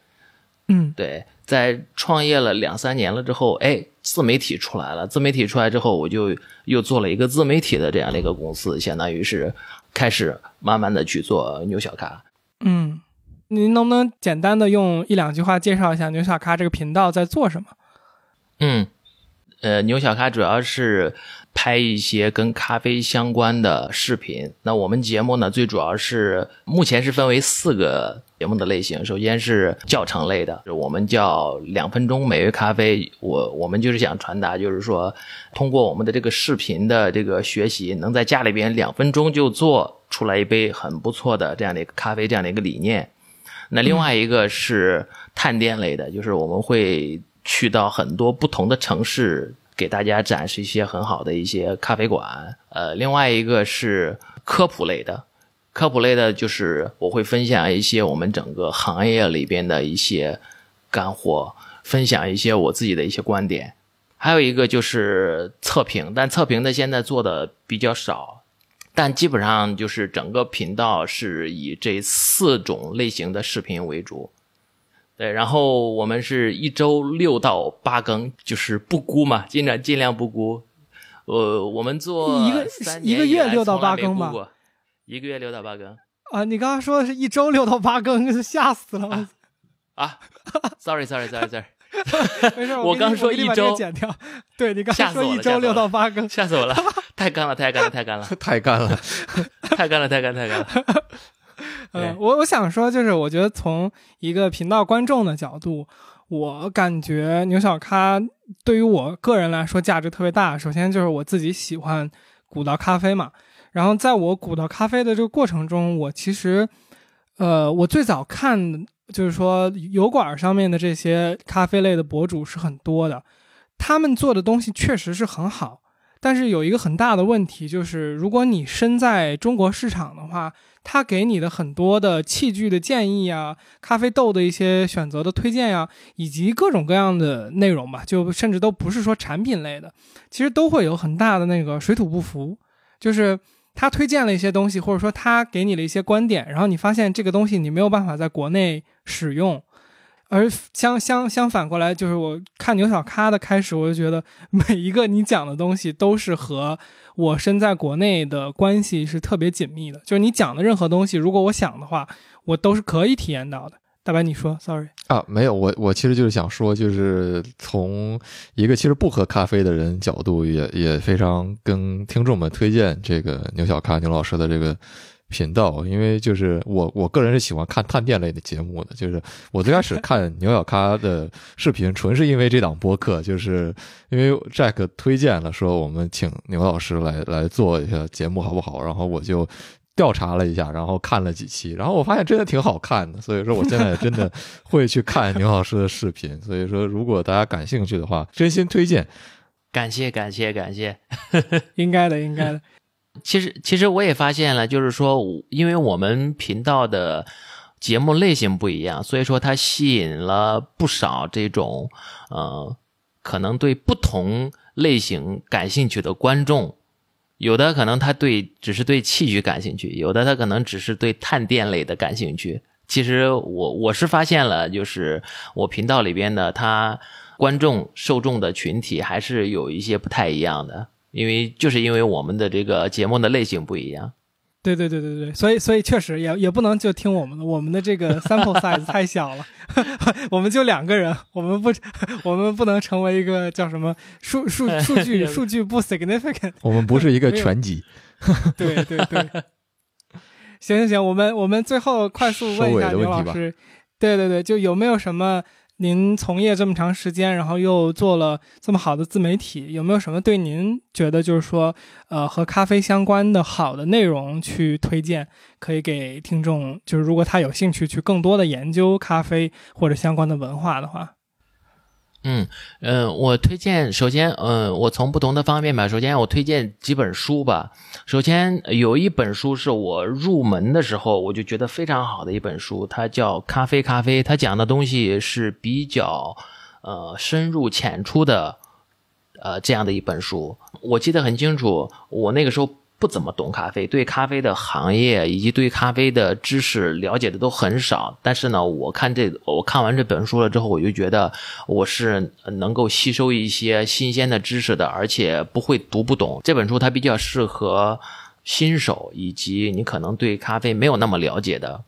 嗯
对，在创业了两三年了之后，哎，自媒体出来了。自媒体出来之后，我就又做了一个自媒体的这样的一个公司，相当于是开始慢慢的去做牛小咖。
嗯，您能不能简单的用一两句话介绍一下牛小咖这个频道在做什么？
嗯，呃，牛小咖主要是拍一些跟咖啡相关的视频。那我们节目呢，最主要是目前是分为四个节目的类型。首先是教程类的，我们叫两分钟每月咖啡。我我们就是想传达，就是说，通过我们的这个视频的这个学习，能在家里边两分钟就做出来一杯很不错的这样的一个咖啡，这样的一个理念。那另外一个是探店类的，就是我们会去到很多不同的城市，给大家展示一些很好的一些咖啡馆。呃，另外一个是科普类的，科普类的就是我会分享一些我们整个行业里边的一些干货，分享一些我自己的一些观点。还有一个就是测评，但测评的现在做的比较少，但基本上就是整个频道是以这四种类型的视频为主。对，然后我们是一周六到八更，就是不估嘛，尽量尽量不估。呃，我们做
一个一个月六到八更吧
一个月六到八更
啊，你刚刚说的是一周六到八更，(laughs) 吓死了！
啊啊，sorry sorry sorry sorry，
没事，
我刚说一周
个剪掉。对你刚
吓死我
才说一周六到八更，
吓死我了，(laughs) 太干了太干了太干了
太干了。
太干了太干了太干了。
嗯
对，
我我想说，就是我觉得从一个频道观众的角度，我感觉牛小咖对于我个人来说价值特别大。首先就是我自己喜欢古道咖啡嘛，然后在我古道咖啡的这个过程中，我其实，呃，我最早看就是说油管上面的这些咖啡类的博主是很多的，他们做的东西确实是很好。但是有一个很大的问题，就是如果你身在中国市场的话，他给你的很多的器具的建议啊，咖啡豆的一些选择的推荐呀、以及各种各样的内容吧，就甚至都不是说产品类的，其实都会有很大的那个水土不服。就是他推荐了一些东西，或者说他给你了一些观点，然后你发现这个东西你没有办法在国内使用。而相相相反过来，就是我看牛小咖的开始，我就觉得 (laughs) 每一个你讲的东西都是和我身在国内的关系是特别紧密的。就是你讲的任何东西，如果我想的话，我都是可以体验到的。大白，你说，sorry，
啊，没有，我我其实就是想说，就是从一个其实不喝咖啡的人角度也，也非常跟听众们推荐这个牛小咖牛老师的这个频道，因为就是我我个人是喜欢看探店类的节目的，就是我最开始看 (laughs) 牛小咖的视频，纯是因为这档播客，就是因为 Jack 推荐了，说我们请牛老师来来做一下节目好不好，然后我就。调查了一下，然后看了几期，然后我发现真的挺好看的，所以说我现在真的 (laughs) 会去看牛老师的视频。所以说，如果大家感兴趣的话，真心推荐。
感谢感谢感谢。(laughs)
应该的，应该的。
其实其实我也发现了，就是说，因为我们频道的节目类型不一样，所以说它吸引了不少这种呃，可能对不同类型感兴趣的观众。有的可能他对只是对器具感兴趣，有的他可能只是对探店类的感兴趣。其实我我是发现了，就是我频道里边的他观众受众的群体还是有一些不太一样的，因为就是因为我们的这个节目的类型不一样。
对对对对对，所以所以确实也也不能就听我们的，我们的这个 (laughs) sample size 太小了，(laughs) 我们就两个人，我们不 (laughs) 我们不能成为一个叫什么数数数据数据不 significant。
我们不是一个全集，
对对对。行行行，我们我们最后快速问一下
收尾的问题吧
牛老师，对对对，就有没有什么您从业这么长时间，然后又做了这么好的自媒体，有没有什么对您觉得就是说，呃，和咖啡相关的好的内容去推荐，可以给听众，就是如果他有兴趣去更多的研究咖啡或者相关的文化的话，
嗯嗯、我推荐首先，嗯、我从不同的方面吧。首先，我推荐几本书吧。首先有一本书是我入门的时候我就觉得非常好的一本书，它叫《咖啡咖啡》，它讲的东西是比较呃深入浅出的，呃这样的一本书。我记得很清楚，我那个时候不怎么懂咖啡，对咖啡的行业以及对咖啡的知识了解的都很少。但是呢，我看这我看完这本书了之后，我就觉得我是能够吸收一些新鲜的知识的，而且不会读不懂。这本书它比较适合新手以及你可能对咖啡没有那么了解的。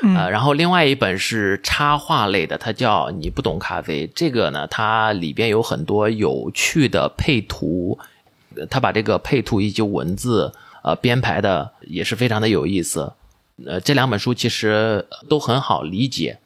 嗯
呃，然后另外一本是插画类的，它叫《你不懂咖啡》。这个呢，它里边有很多有趣的配图，呃它把这个配图以及文字呃编排的也是非常的有意思。呃，这两本书其实都很好理解，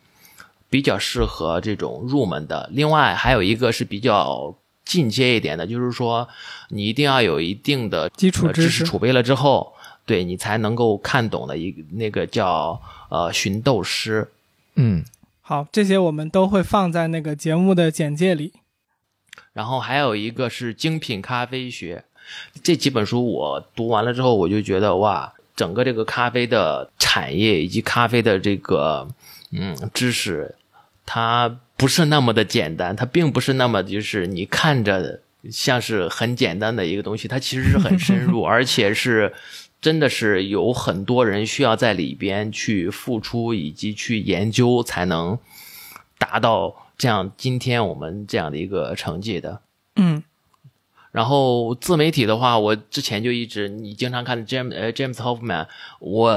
比较适合这种入门的。另外还有一个是比较进阶一点的，就是说你一定要有一定的
基础
呃知
知识
识储备了之后，对你才能够看懂的一个那个叫呃寻豆师。
嗯，
好，这些我们都会放在那个节目的简介里。
然后还有一个是精品咖啡学，这几本书我读完了之后，我就觉得哇，整个这个咖啡的产业以及咖啡的这个嗯知识，它不是那么的简单，它并不是那么就是你看着像是很简单的一个东西，它其实是很深入，(laughs) 而且是真的是有很多人需要在里边去付出以及去研究才能。达到这样今天我们这样的一个成绩的。
嗯
然后自媒体的话，我之前就一直你经常看 James 呃 James Hoffman，我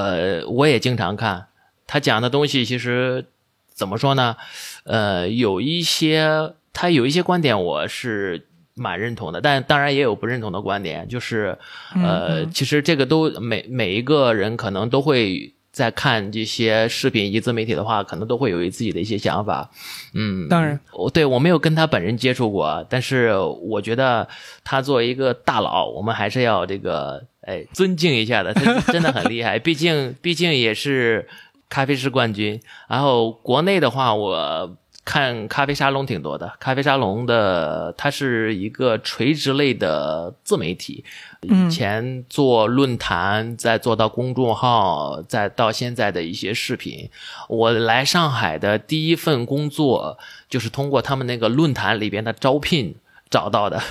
我也经常看他讲的东西，其实怎么说呢？呃，有一些他有一些观点我是蛮认同的，但当然也有不认同的观点，就是呃，
嗯
其实这个都每每一个人可能都会。在看这些视频以及自媒体的话，可能都会有自己的一些想法，嗯，
当然，
我对我没有跟他本人接触过，但是我觉得他作为一个大佬，我们还是要这个哎尊敬一下的，他真的很厉害，毕竟毕竟也是咖啡师冠军。然后国内的话，我看咖啡沙龙挺多的，咖啡沙龙的它是一个垂直类的自媒体，
嗯
以前做论坛，再做到公众号，再到现在的一些视频。我来上海的第一份工作就是通过他们那个论坛里边的招聘找到的。(laughs)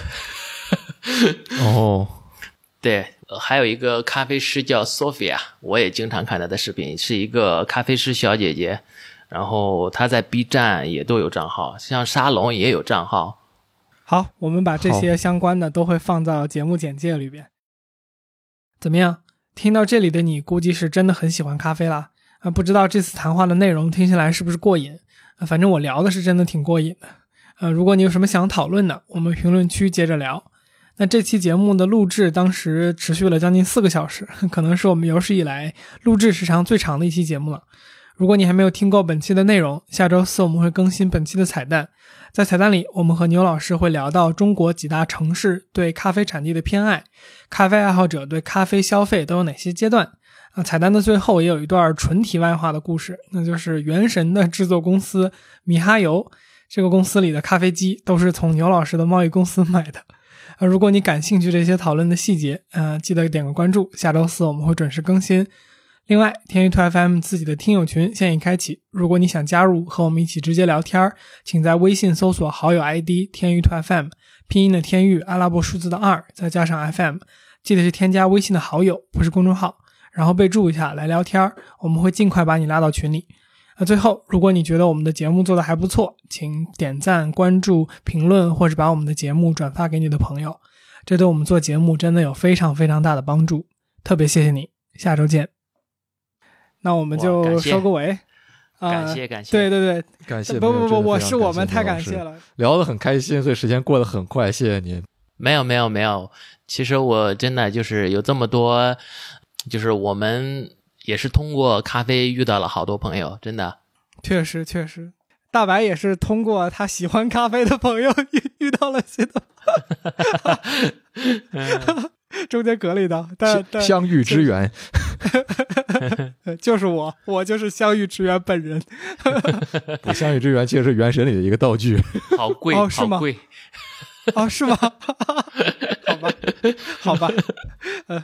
(laughs)
哦，
对，呃还有一个咖啡师叫 Sophia，我也经常看她的视频，是一个咖啡师小姐姐。然后他在 B 站也都有账号，像沙龙也有账号。
好，我们把这些相关的都会放到节目简介里边。怎么样？听到这里的你，估计是真的很喜欢咖啡啦。啊，不知道这次谈话的内容听起来是不是过瘾？啊，反正我聊的是真的挺过瘾的。呃，如果你有什么想讨论的，我们评论区接着聊。那这期节目的录制当时持续了将近四个小时，可能是我们有史以来录制时长最长的一期节目了。如果你还没有听过本期的内容，下周四我们会更新本期的彩蛋。在彩蛋里，我们和牛老师会聊到中国几大城市对咖啡产地的偏爱，咖啡爱好者对咖啡消费都有哪些阶段。啊，彩蛋的最后也有一段纯题外话的故事，那就是《原神》的制作公司米哈游，这个公司里的咖啡机都是从牛老师的贸易公司买的。啊，如果你感兴趣这些讨论的细节，呃，记得点个关注，下周四我们会准时更新。另外，天娱 to FM 自己的听友群现已开启，如果你想加入和我们一起直接聊天，请在微信搜索好友 ID 天娱 to FM，拼音的天娱，阿拉伯数字的二，再加上 FM，记得是添加微信的好友，不是公众号，然后备注一下来聊天，我们会尽快把你拉到群里。那最后，如果你觉得我们的节目做得还不错，请点赞、关注、评论，或者把我们的节目转发给你的朋友，这对我们做节目真的有非常非常大的帮助，特别谢谢你，下周见。那我们就收个尾，(laughs) 啊
感谢感谢
对对对，
感谢，
不不不，我是我们太感谢，了。
聊得很开心，所以时间过得很快，谢谢您。
没有没有没有，其实我真的就是有这么多，就是我们也是通过咖啡遇到了好多朋友，真的。
确实确实，大白也是通过他喜欢咖啡的朋友 (laughs) 遇遇到了新的，(laughs) 中间隔了一刀，但但
相遇之缘，
呃就是我，我就是相遇之缘本人。(laughs)
不相遇之缘其实是《原神》里的一个道具。(laughs)
好贵，
哦是吗
好贵。
哦，是吗？(laughs) 好吧，(laughs) 好吧，呃，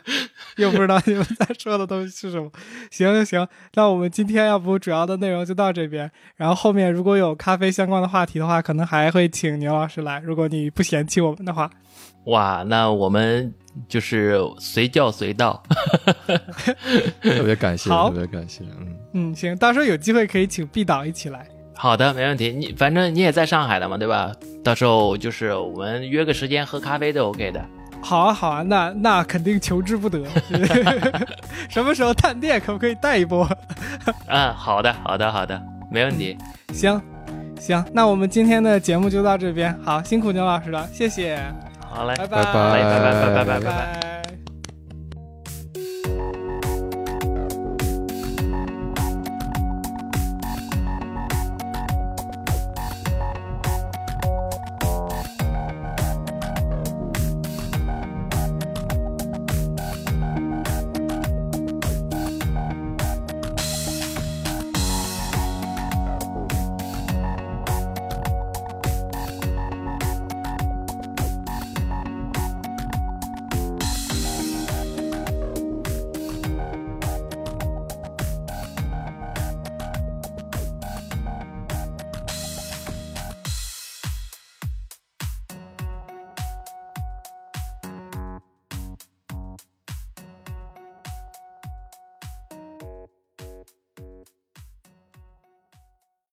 又不知道你们在说的东西是什么。行行行，那我们今天要不主要的内容就到这边，然后后面如果有咖啡相关的话题的话，可能还会请牛老师来，如果你不嫌弃我们的话。
哇，那我们就是随叫随到。(laughs)
特别感谢，特别感谢。嗯，
嗯，行，到时候有机会可以请毕导一起来。
好的，没问题。你反正你也在上海的嘛，对吧？到时候就是我们约个时间喝咖啡都 OK 的。
好啊，好啊，那那肯定求之不得。(laughs) 什么时候探店，可不可以带一波？
嗯，(laughs) 好的，好的，好的，没问题。
行，行，那我们今天的节目就到这边。好，辛苦牛老师了，谢谢，
好嘞，
拜
拜
拜拜拜拜拜拜
拜
拜拜。
拜。